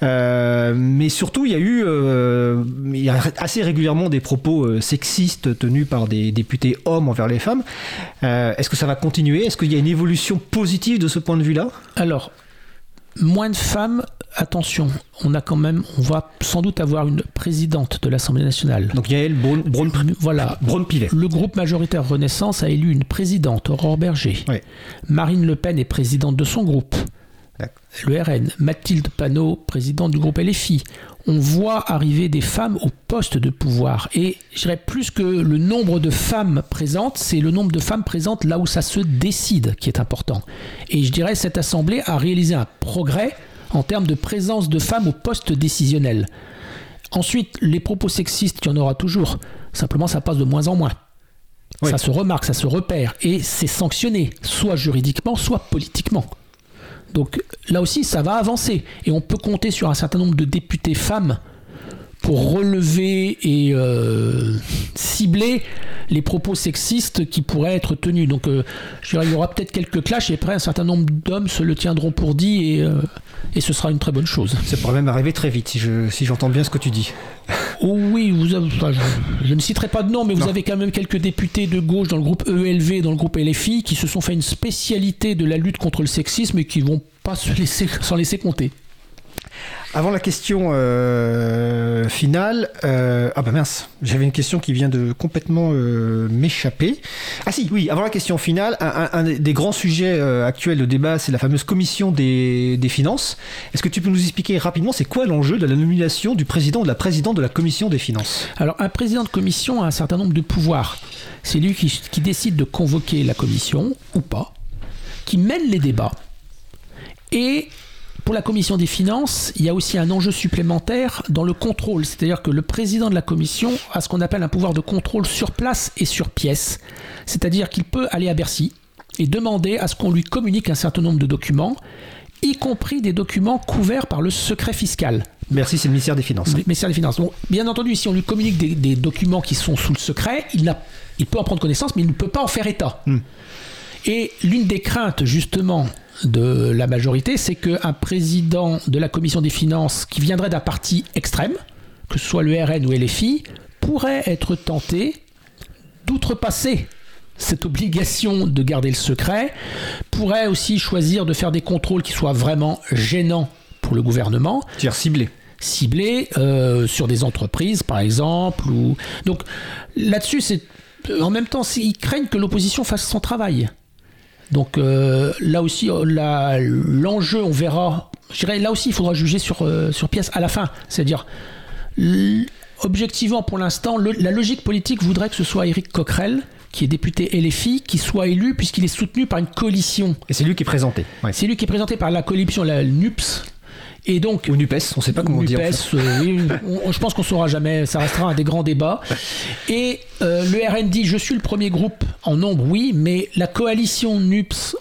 Mais surtout, il y a eu assez régulièrement des propos sexistes tenus par des députés hommes envers les femmes. Est-ce que ça va continuer? Est-ce qu'il y a une évolution positive de ce point de vue-là? Alors, moins de femmes, attention, on a quand même, on va sans doute avoir une présidente de l'Assemblée nationale. Donc Yael Braun, Braun, Voilà. Le groupe majoritaire Renaissance a élu une présidente, Aurore Berger. Marine Le Pen est présidente de son groupe. Le RN. Mathilde Panot, présidente du groupe LFI. On voit arriver des femmes au poste de pouvoir. Et je dirais plus que le nombre de femmes présentes, c'est le nombre de femmes présentes là où ça se décide qui est important. Et je dirais cette Assemblée a réalisé un progrès en termes de présence de femmes au poste décisionnel. Ensuite, les propos sexistes, il y en aura toujours. Simplement, ça passe de moins en moins. Oui. Ça se remarque, ça se repère. Et c'est sanctionné, soit juridiquement, soit politiquement. Donc là aussi, ça va avancer. Et on peut compter sur un certain nombre de députés femmes pour relever et euh, cibler les propos sexistes qui pourraient être tenus. Donc euh, je dirais, il y aura peut-être quelques clashs et après un certain nombre d'hommes se le tiendront pour dit et, euh, et ce sera une très bonne chose. Ça pourrait même arriver très vite, si je- si j'entends bien ce que tu dis. Oh oui, vous avez- enfin, je, je ne citerai pas de nom, mais vous avez quand même quelques députés de gauche dans le groupe ELV, dans le groupe LFI, qui se sont fait une spécialité de la lutte contre le sexisme et qui vont pas se laisser, [laughs] s'en laisser compter. Avant la question euh, finale, euh, ah bah mince, j'avais une question qui vient de complètement euh, m'échapper. Ah si, oui, avant la question finale, un, un- des grands sujets actuels de débat, c'est la fameuse commission des, des finances. Est-ce que tu peux nous expliquer rapidement, c'est quoi l'enjeu de la nomination du président ou de la présidente de la commission des finances? Alors, un président de commission a un certain nombre de pouvoirs. C'est lui qui, qui décide de convoquer la commission, ou pas, qui mène les débats. Et pour la commission des finances, il y a aussi un enjeu supplémentaire dans le contrôle. C'est-à-dire que le président de la commission a ce qu'on appelle un pouvoir de contrôle sur place et sur pièce. C'est-à-dire qu'il peut aller à Bercy et demander à ce qu'on lui communique un certain nombre de documents, y compris des documents couverts par le secret fiscal. Merci, c'est le ministère des Finances. Le ministère des Finances. Donc, bien entendu, si on lui communique des, des documents qui sont sous le secret, il peut en prendre connaissance, mais il ne peut pas en faire état. Hmm. Et l'une des craintes, justement, de la majorité, c'est qu'un président de la commission des finances qui viendrait d'un parti extrême, que ce soit le RN ou LFI, pourrait être tenté d'outrepasser cette obligation de garder le secret, pourrait aussi choisir de faire des contrôles qui soient vraiment gênants pour le gouvernement, C'est-à-dire ciblé. ciblés euh, sur des entreprises, par exemple. Ou... Donc là-dessus, c'est en même temps, ils craignent que l'opposition fasse son travail. Donc euh, là aussi, euh, l'enjeu, on verra. Je dirais, là aussi, il faudra juger sur, euh, sur pièce à la fin. C'est-à-dire, objectivement, pour l'instant, la logique politique voudrait que ce soit Éric Coquerel, qui est député LFI, qui soit élu puisqu'il est soutenu par une coalition. Et c'est lui qui est présenté. Ouais. C'est lui qui est présenté par la coalition, la NUPS. Et donc, Ou NUPES, on ne sait pas comment dire. en fait. euh, oui, on- je pense qu'on saura jamais, ça restera un des grands débats. Et euh, le RN dit, je suis le premier groupe en nombre, oui, mais la coalition NUPS,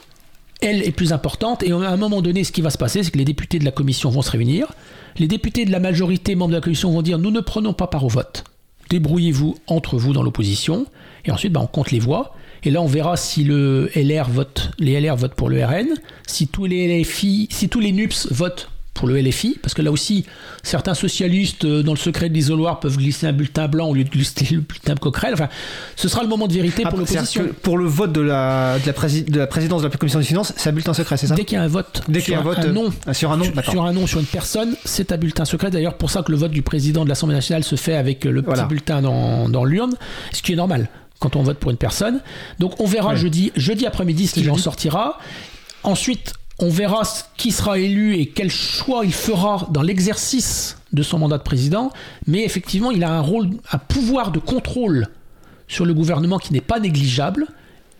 elle, est plus importante. Et à un moment donné, ce qui va se passer, c'est que les députés de la commission vont se réunir. Les députés de la majorité, membres de la commission, vont dire, nous ne prenons pas part au vote. Débrouillez-vous entre vous dans l'opposition. Et ensuite, bah, on compte les voix. Et là, on verra si le LR vote, les LR votent pour le RN, si tous les LFI, si tous les NUPS votent pour le LFI, parce que là aussi, certains socialistes, euh, dans le secret de l'isoloir, peuvent glisser un bulletin blanc au lieu de glisser le bulletin Coquerel. Enfin, ce sera le moment de vérité pour c'est-à-dire l'opposition. pour le vote de la, de la, prési- de la présidence de la commission des finances, c'est un bulletin secret, c'est ça? Dès qu'il y a un vote, Dès qu'il y a sur un vote, un nom, euh, sur un nom, sur, d'accord. sur un nom, sur une personne, c'est un bulletin secret. D'ailleurs, pour ça que le vote du président de l'Assemblée nationale se fait avec euh, le petit Voilà. bulletin dans, dans l'urne, ce qui est normal quand on vote pour une personne. Donc, on verra Ouais. jeudi, jeudi après-midi ce qu'il en sortira. Ensuite, on verra qui sera élu et quel choix il fera dans l'exercice de son mandat de président. Mais effectivement, il a un rôle, un pouvoir de contrôle sur le gouvernement qui n'est pas négligeable.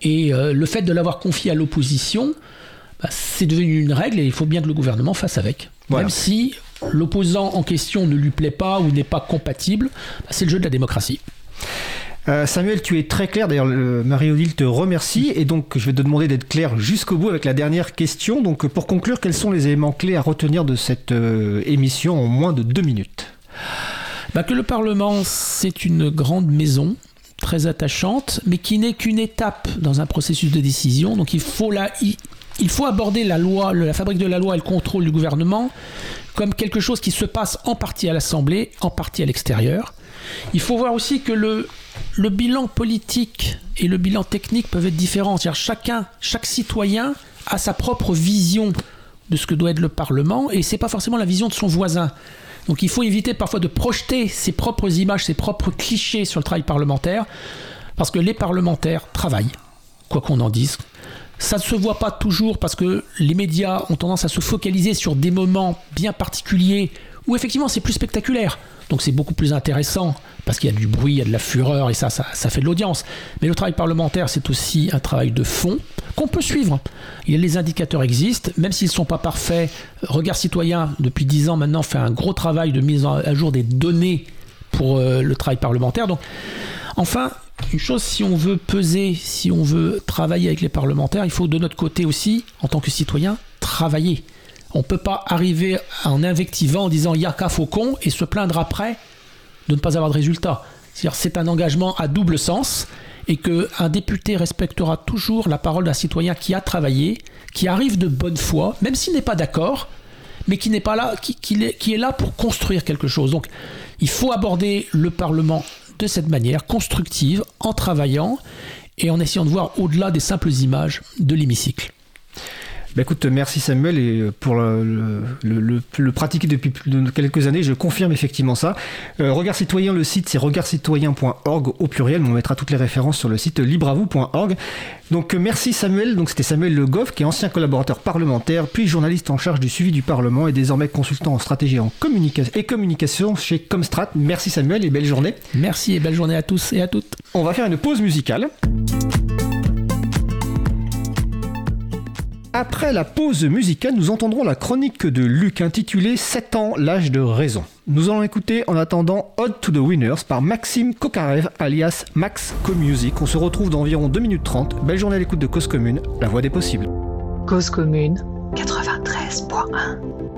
Et euh, le fait de l'avoir confié à l'opposition, bah, c'est devenu une règle et il faut bien que le gouvernement fasse avec. Voilà. Même si l'opposant en question ne lui plaît pas ou n'est pas compatible, bah, c'est le jeu de la démocratie. Euh, Samuel, tu es très clair. D'ailleurs, le- Marie-Odile te remercie. Et donc, je vais te demander d'être clair jusqu'au bout avec la dernière question. Donc, pour conclure, quels sont les éléments clés à retenir de cette euh, émission en moins de deux minutes? Bah, Que le Parlement, c'est une grande maison, très attachante, mais qui n'est qu'une étape dans un processus de décision. Donc il faut, il, faut aborder la loi, la fabrique de la loi et le contrôle du gouvernement comme quelque chose qui se passe en partie à l'Assemblée, en partie à l'extérieur. Il faut voir aussi que le, le bilan politique et le bilan technique peuvent être différents. C'est-à-dire chacun, chaque citoyen a sa propre vision de ce que doit être le Parlement et c'est pas forcément la vision de son voisin. Donc il faut éviter parfois de projeter ses propres images, ses propres clichés sur le travail parlementaire parce que les parlementaires travaillent, quoi qu'on en dise. Ça ne se voit pas toujours parce que les médias ont tendance à se focaliser sur des moments bien particuliers où effectivement c'est plus spectaculaire. Donc c'est beaucoup plus intéressant parce qu'il y a du bruit, il y a de la fureur et ça, ça, ça fait de l'audience. Mais le travail parlementaire, c'est aussi un travail de fond qu'on peut suivre. Les indicateurs existent, même s'ils ne sont pas parfaits. Regard citoyen, depuis 10 ans maintenant, fait un gros travail de mise à jour des données pour euh, le travail parlementaire. Donc, enfin, une chose, si on veut peser, si on veut travailler avec les parlementaires, il faut de notre côté aussi, en tant que citoyen, travailler. On ne peut pas arriver en invectivant, en disant Yaka Faucon et se plaindre après de ne pas avoir de résultat. C'est un engagement à double sens et qu'un député respectera toujours la parole d'un citoyen qui a travaillé, qui arrive de bonne foi, même s'il n'est pas d'accord, mais qui n'est pas là, qui est là pour construire quelque chose. Donc il faut aborder le Parlement de cette manière, constructive, en travaillant et en essayant de voir au-delà des simples images de l'hémicycle. Bah écoute, merci Samuel, et euh, pour le, le- le- le- le pratiquer depuis quelques années, je confirme effectivement ça. Euh, Regard Citoyen, le site c'est regardcitoyen.org au pluriel, mais on mettra toutes les références sur le site libravou.org. Donc euh, merci Samuel, donc c'était Samuel Le Goff, qui est ancien collaborateur parlementaire, puis journaliste en charge du suivi du Parlement et désormais consultant en stratégie en communication et communication chez Comstrat. Merci Samuel et belle journée. Merci et belle journée à tous et à toutes. On va faire une pause musicale. Après la pause musicale, nous entendrons la chronique de Luc intitulée 7 ans, l'âge de raison. Nous allons écouter en attendant Odd to the Winners par Maxime Kokarev alias Max Co-Music. On se retrouve dans environ 2 minutes 30. Belle journée à l'écoute de Cause Commune, la voix des possibles. Cause commune 93.1.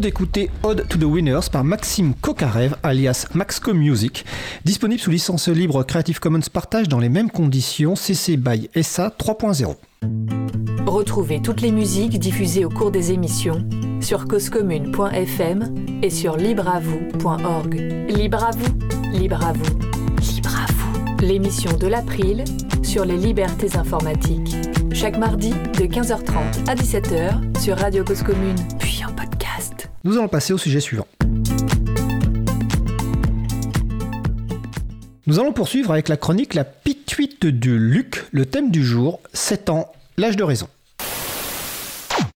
d'écouter Ode to the Winners par Maxime Kokarev, alias Maxco Music, disponible sous licence libre Creative Commons Partage dans les mêmes conditions CC BY SA 3.0. Retrouvez toutes les musiques diffusées au cours des émissions sur causecommune.fm et sur libreavoue.org. Libre à vous, libre à vous, libre à vous. L'émission de l'April sur les libertés informatiques. Chaque mardi de 15h30 à 17h sur Radio Cause Commune. Nous allons passer au sujet suivant. Nous allons poursuivre avec la chronique La pituite de Luc, le thème du jour, 7 ans, l'âge de raison.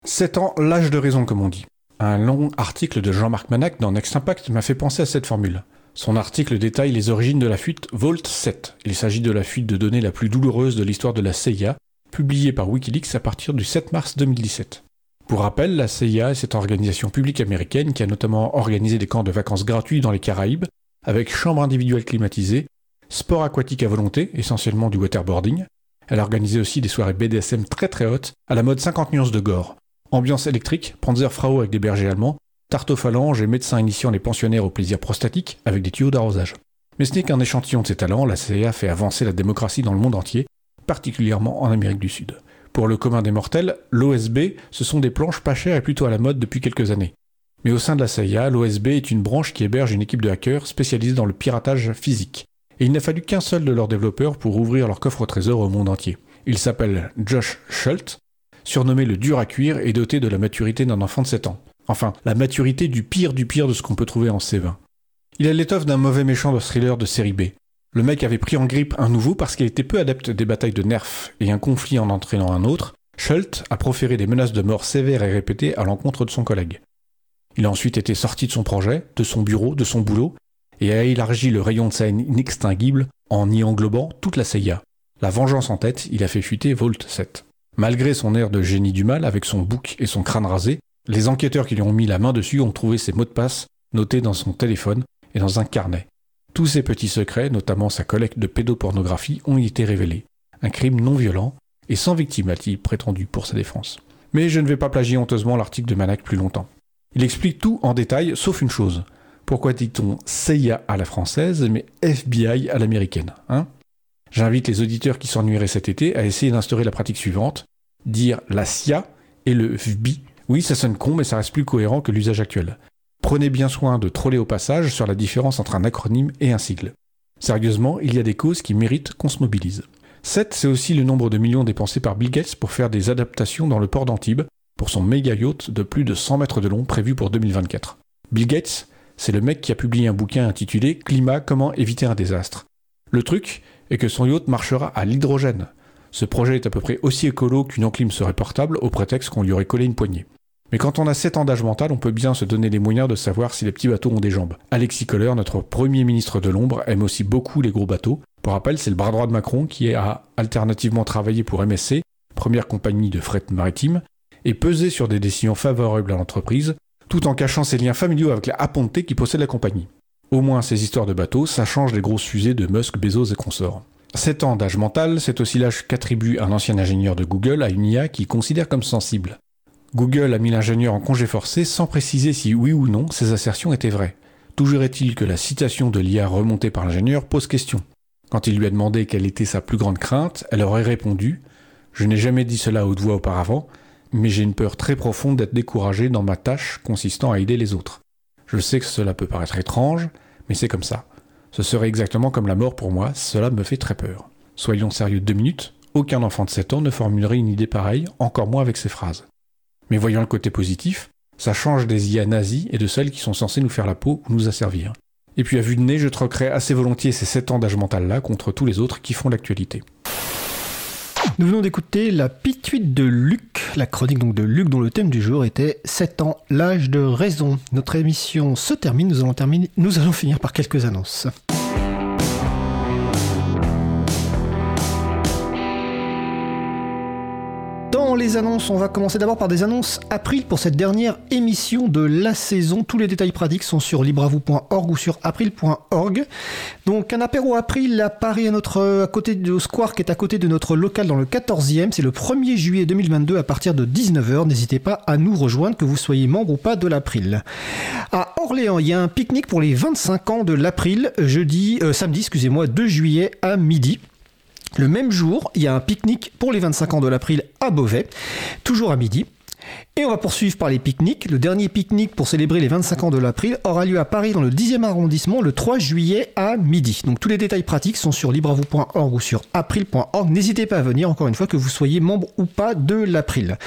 7 ans, l'âge de raison, comme on dit. Un long article de Jean-Marc Manac dans Next Impact m'a fait penser à cette formule. Son article détaille les origines de la fuite Volt 7. Il s'agit de la fuite de données la plus douloureuse de l'histoire de la CIA, publiée par Wikileaks à partir du 7 mars 2017. Pour rappel, la CIA est cette organisation publique américaine qui a notamment organisé des camps de vacances gratuits dans les Caraïbes, avec chambres individuelles climatisées, sport aquatique à volonté, essentiellement du waterboarding. Elle a organisé aussi des soirées BDSM très très hautes, à la mode 50 nuances de gore. Ambiance électrique, Panzerfrau avec des bergers allemands, phalanges et médecins initiant les pensionnaires au plaisir prostatique avec des tuyaux d'arrosage. Mais ce n'est qu'un échantillon de ses talents, la CIA fait avancer la démocratie dans le monde entier, particulièrement en Amérique du Sud. Pour le commun des mortels, l'OSB, ce sont des planches pas chères et plutôt à la mode depuis quelques années. Mais au sein de la CIA, l'OSB est une branche qui héberge une équipe de hackers spécialisée dans le piratage physique. Et il n'a fallu qu'un seul de leurs développeurs pour ouvrir leur coffre au trésor au monde entier. Il s'appelle Josh Schultz, surnommé le dur à cuire et doté de la maturité d'un enfant de 7 ans. Enfin, la maturité du pire du pire de ce qu'on peut trouver en C20. Il a l'étoffe d'un mauvais méchant de thriller de série B. Le mec avait pris en grippe un nouveau parce qu'il était peu adepte des batailles de nerfs et un conflit en entraînant un autre. Schultz a proféré des menaces de mort sévères et répétées à l'encontre de son collègue. Il a ensuite été sorti de son projet, de son bureau, de son boulot, et a élargi le rayon de sa haine inextinguible en y englobant toute la CIA. La vengeance en tête, il a fait fuiter Volt 7. Malgré son air de génie du mal, avec son bouc et son crâne rasé, les enquêteurs qui lui ont mis la main dessus ont trouvé ses mots de passe notés dans son téléphone et dans un carnet. Tous ses petits secrets, notamment sa collecte de pédopornographie, ont été révélés. Un crime non violent et sans victime, a-t-il prétendu pour sa défense. Mais je ne vais pas plagier honteusement l'article de Manac plus longtemps. Il explique tout en détail, sauf une chose. Pourquoi dit-on CIA à la française, mais FBI à l'américaine hein? J'invite les auditeurs qui s'ennuieraient cet été à essayer d'instaurer la pratique suivante dire la CIA et le FBI. Oui, ça sonne con, mais ça reste plus cohérent que l'usage actuel. Prenez bien soin de troller au passage sur la différence entre un acronyme et un sigle. Sérieusement, il y a des causes qui méritent qu'on se mobilise. 7, c'est aussi le nombre de millions dépensés par Bill Gates pour faire des adaptations dans le port d'Antibes pour son méga yacht de plus de 100 mètres de long prévu pour 2024. Bill Gates, c'est le mec qui a publié un bouquin intitulé Climat, comment éviter un désastre. Le truc est que son yacht marchera à l'hydrogène. Ce projet est à peu près aussi écolo qu'une enclime serait portable au prétexte qu'on lui aurait collé une poignée. Mais quand on a 7 ans d'âge mental, on peut bien se donner les moyens de savoir si les petits bateaux ont des jambes. Alexis Kohler, notre premier ministre de l'ombre, aime aussi beaucoup les gros bateaux. Pour rappel, c'est le bras droit de Macron qui a alternativement travaillé pour MSC, première compagnie de fret maritime, et pesé sur des décisions favorables à l'entreprise, tout en cachant ses liens familiaux avec la Aponte qui possède la compagnie. Au moins ces histoires de bateaux, ça change les grosses fusées de Musk, Bezos et consorts. 7 ans d'âge mental, c'est aussi l'âge qu'attribue un ancien ingénieur de Google à une IA qu'il considère comme sensible. Google a mis l'ingénieur en congé forcé sans préciser si oui ou non ces assertions étaient vraies. Toujours est-il que la citation de l'IA remontée par l'ingénieur pose question. Quand il lui a demandé quelle était sa plus grande crainte, elle aurait répondu Je n'ai jamais dit cela à haute voix auparavant, mais j'ai une peur très profonde d'être découragé dans ma tâche consistant à aider les autres. Je sais que cela peut paraître étrange, mais c'est comme ça. Ce serait exactement comme la mort pour moi, cela me fait très peur. Soyons sérieux deux minutes, aucun enfant de 7 ans ne formulerait une idée pareille, encore moins avec ces phrases. Mais voyons le côté positif, ça change des IA nazis et de celles qui sont censées nous faire la peau ou nous asservir. Et puis à vue de nez, je troquerais assez volontiers ces 7 ans d'âge mental là contre tous les autres qui font l'actualité. Nous venons d'écouter la pituite de Luc, la chronique donc de Luc dont le thème du jour était 7 ans, l'âge de raison. Notre émission se termine, nous allons, terminer, nous allons finir par quelques annonces. Les annonces, on va commencer d'abord par des annonces April pour cette dernière émission de la saison. Tous les détails pratiques sont sur libravou.org ou sur april.org. Donc un apéro April à Paris à notre côté du Square qui est à côté de notre local dans le 14e, c'est le 1er juillet 2022 à partir de 19h. N'hésitez pas à nous rejoindre que vous soyez membre ou pas de l'April. À Orléans, il y a un pique-nique pour les 25 ans de l'April jeudi euh, samedi, excusez-moi, 2 juillet à midi. Le même jour, il y a un pique-nique pour les 25 ans de l'April à Beauvais, toujours à midi. Et on va poursuivre par les pique-niques. Le dernier pique-nique pour célébrer les 25 ans de l'April aura lieu à Paris dans le 10e arrondissement le 3 juillet à midi. Donc tous les détails pratiques sont sur libravou.org ou sur april.org. N'hésitez pas à venir, encore une fois, que vous soyez membre ou pas de l'April.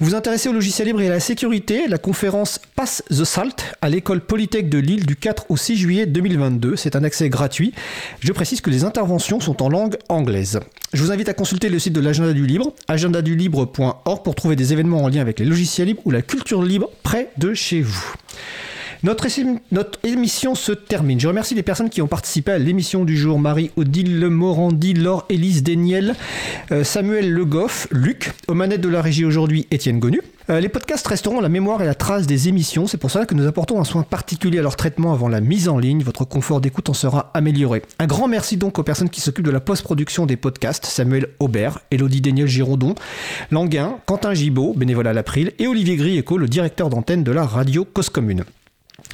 Vous vous intéressez au logiciel libre et à la sécurité, la conférence Pass the Salt à l'école Polytech de Lille du 4 au 6 juillet 2022. C'est un accès gratuit. Je précise que les interventions sont en langue anglaise. Je vous invite à consulter le site de l'agenda du libre, agendadulibre.org pour trouver des événements en lien avec les logiciels libres ou la culture libre près de chez vous. Notre, notre émission se termine. Je remercie les personnes qui ont participé à l'émission du jour. Marie-Odile Morandi, Laure Élise Déniel, euh, Samuel Le Goff, Luc, aux manettes de la régie aujourd'hui, Étienne Gonu. Euh, les podcasts resteront la mémoire et la trace des émissions. C'est pour cela que nous apportons un soin particulier à leur traitement avant la mise en ligne. Votre confort d'écoute en sera amélioré. Un grand merci donc aux personnes qui s'occupent de la post-production des podcasts. Samuel Aubert, Elodie Déniel Girondon, Languin, Quentin Gibaud, bénévole à l'April, et Olivier Grieco, le directeur d'antenne de la radio Cause Commune.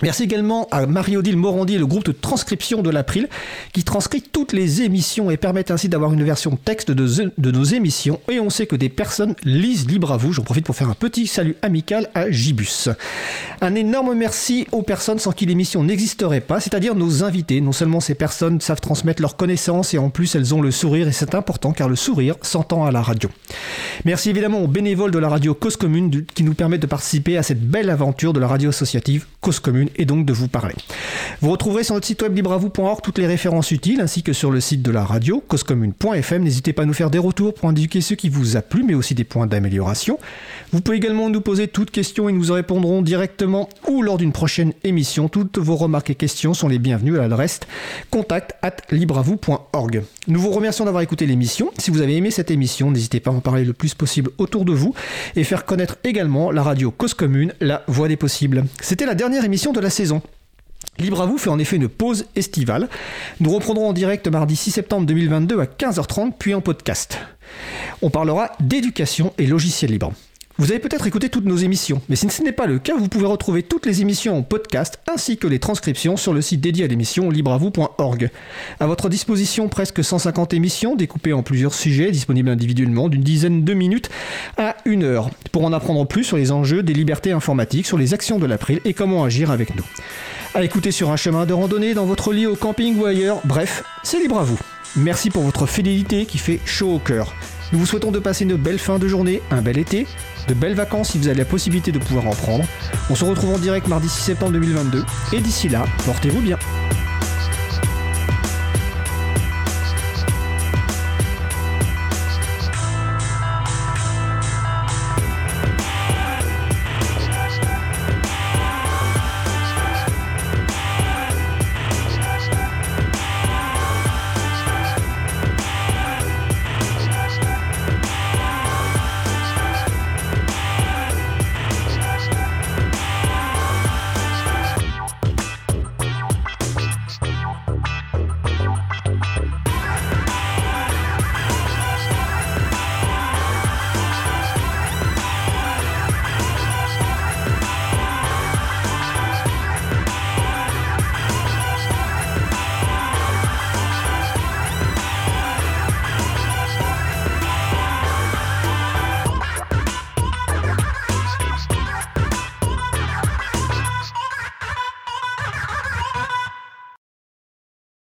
Merci également à Marie-Odile Morandi et le groupe de transcription de l'April qui transcrit toutes les émissions et permettent ainsi d'avoir une version texte de, nos émissions. Et on sait que des personnes lisent libre à vous. J'en profite pour faire un petit salut amical à Gibus. Un énorme merci aux personnes sans qui l'émission n'existerait pas, c'est-à-dire nos invités. Non seulement ces personnes savent transmettre leurs connaissances et en plus elles ont le sourire et c'est important car le sourire s'entend à la radio. Merci évidemment aux bénévoles de la radio Cause Commune qui nous permettent de participer à cette belle aventure de la radio associative Cause Commune et donc de vous parler. Vous retrouverez sur notre site web libravou.org toutes les références utiles ainsi que sur le site de la radio causecommune.fm. N'hésitez pas à nous faire des retours pour indiquer ce qui vous a plu mais aussi des points d'amélioration. Vous pouvez également nous poser toutes questions et nous en répondrons directement ou lors d'une prochaine émission. Toutes vos remarques et questions sont les bienvenues à l'adresse contact at libravou.org. Nous vous remercions d'avoir écouté l'émission. Si vous avez aimé cette émission, n'hésitez pas à en parler le plus possible autour de vous et faire connaître également la radio Cause Commune, la voix des possibles. C'était la dernière émission de la saison. Libre à vous fait en effet une pause estivale. Nous reprendrons en direct mardi 6 septembre 2022 à 15h30 puis en podcast. On parlera d'éducation et logiciel libre. Vous avez peut-être écouté toutes nos émissions, mais si ce n'est pas le cas, vous pouvez retrouver toutes les émissions en podcast ainsi que les transcriptions sur le site dédié à l'émission libreavou.org. À votre disposition, presque 150 émissions découpées en plusieurs sujets disponibles individuellement d'une dizaine de minutes à une heure pour en apprendre plus sur les enjeux des libertés informatiques, sur les actions de l'April et comment agir avec nous. À écouter sur un chemin de randonnée, dans votre lit, au camping ou ailleurs, bref, c'est libre à vous. Merci pour votre fidélité qui fait chaud au cœur. Nous vous souhaitons de passer une belle fin de journée, un bel été, de belles vacances si vous avez la possibilité de pouvoir en prendre. On se retrouve en direct mardi 6 septembre 2022 et d'ici là, portez-vous bien.